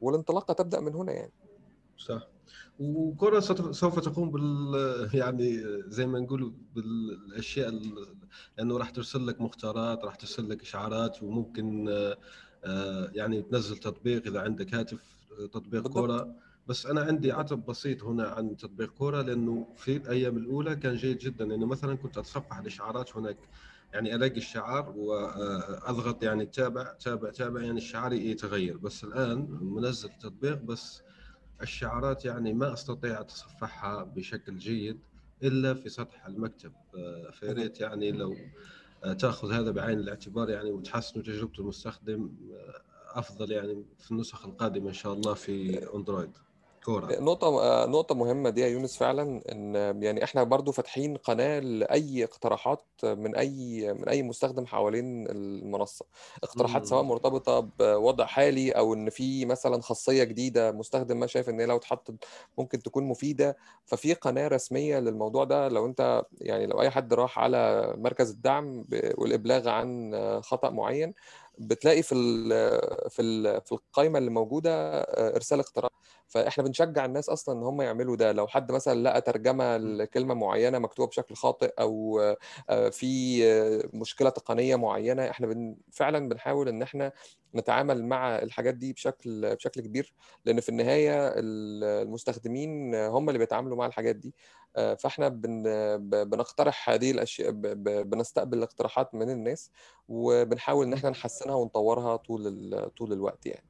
والانطلاقة تبدأ من هنا يعني. صح. وكرة سوف تقوم بال يعني زي ما نقول بالأشياء ال- لأنه راح ترسل لك مختارات راح ترسل لك إشعارات وممكن آه، آه، يعني تنزل تطبيق إذا عندك هاتف آه، تطبيق. كرة. بس أنا عندي عتب بسيط هنا عن تطبيق كوره لأنه في الأيام الأولى كان جيد جدا. لأنه مثلا كنت اتصفح الاشعارات هناك يعني ألاقي الشعار وأضغط يعني تابع تابع تابع يعني الشعار يتغير. بس الآن منزل التطبيق بس الشعارات يعني ما أستطيع أتصفحها بشكل جيد إلا في سطح المكتب. آه، فيا ريت يعني لو تأخذ هذا بعين الاعتبار يعني وتحسن تجربة المستخدم أفضل يعني في النسخ القادمة إن شاء الله في أندرويد. كورة. نقطة آه، نقطة مهمة دي يا يونس فعلا إن يعني إحنا برضو فاتحين قناة لأي اقتراحات من أي من أي مستخدم حوالين المنصة. اقتراحات. سواء مرتبطة بوضع حالي أو إن في مثلا خاصية جديدة مستخدم ما شايف إن هي لو اتحطت ممكن تكون مفيدة. ففي قناة رسمية للموضوع ده لو أنت يعني لو أي حد راح على مركز الدعم والإبلاغ عن خطأ معين بتلاقي في ال في ال في القائمة اللي موجودة آه، إرسال اقتراح. فإحنا بنشجع الناس أصلا إن هم يعملوا ده لو حد مثلا لقى ترجمة لكلمة معينة مكتوبة بشكل خاطئ أو آه، في مشكلة تقنية معينة إحنا بن فعلا بنحاول إن إحنا نتعامل مع الحاجات دي بشكل بشكل كبير لأن في النهاية ال- المستخدمين هم اللي بيتعاملوا مع الحاجات دي آه، فإحنا بن بنقترح هذه الأشياء بنستقبل الاقتراحات من الناس وبنحاول إن إحنا نحسنها ونطورها طول طول الوقت يعني.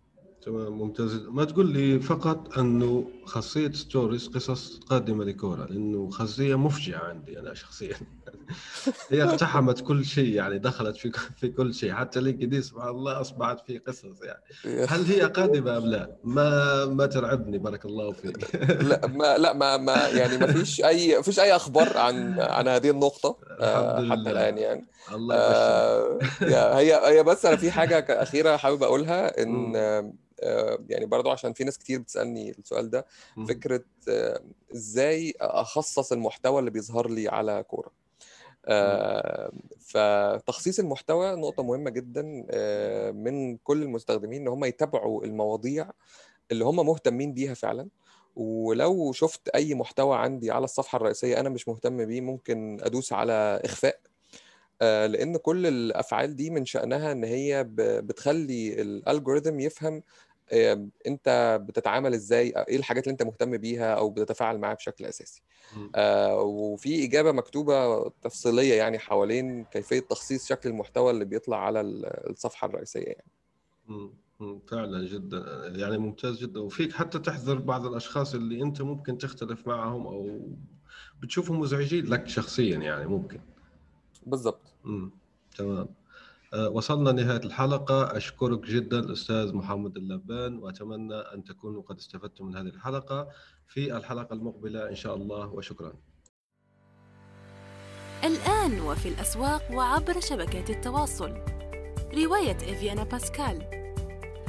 تمام ممتاز. ما تقول لي فقط أنه خاصية stories قصص قادمة ل Quora لأنه خاصية مفجعة عندي أنا شخصيا. هي اقتحمت كل شيء يعني دخلت في في كل شيء حتى LinkedIn سبحان الله أصبحت في قصص يعني. هل هي قادمة أم لا؟ ما ما ترعبني بارك الله فيك. لا ما لا ما ما يعني ما فيش اي ما فيش أي أخبار عن عن هذه النقطة. آه، الحمد حتى لله. الآن يعني الله آه، يا- هي هي بس أنا في حاجة أخيرة حابب أقولها إن. آه، آه، يعني برضو عشان في ناس كتير بتسألني السؤال ده. فكرة آه، إزاي أخصص المحتوى اللي بيظهر لي على كورة آه، فتخصيص المحتوى نقطة مهمة جدا آه، من كل المستخدمين إن هم يتابعوا المواضيع اللي هم مهتمين بيها فعلا ولو شفت أي محتوى عندي على الصفحة الرئيسية أنا مش مهتم بيه ممكن أدوس على إخفاء آه، لأن كل الأفعال دي من شأنها إن هي بتخلي الالجوريثم يفهم أنت بتتعامل إزاي إيه الحاجات اللي أنت مهتم بيها أو بتتفاعل معاها بشكل أساسي. آه، وفي إجابة مكتوبة تفصيلية يعني حوالين كيفية تخصيص شكل المحتوى اللي بيطلع على ال- الصفحة الرئيسية يعني. فعلا جدا يعني ممتاز جدا. وفيك حتى تحذر بعض الأشخاص اللي أنت ممكن تختلف معهم أو بتشوفهم مزعجين لك شخصيا يعني ممكن. بالظبط مم. تمام. آه، وصلنا لنهاية الحلقة. أشكرك جدا الأستاذ محمد اللبان وأتمنى أن تكونوا قد استفدتم من هذه الحلقة في الحلقة المقبلة إن شاء الله وشكرا. الآن وفي الأسواق وعبر شبكات التواصل. رواية إفيانا باسكال.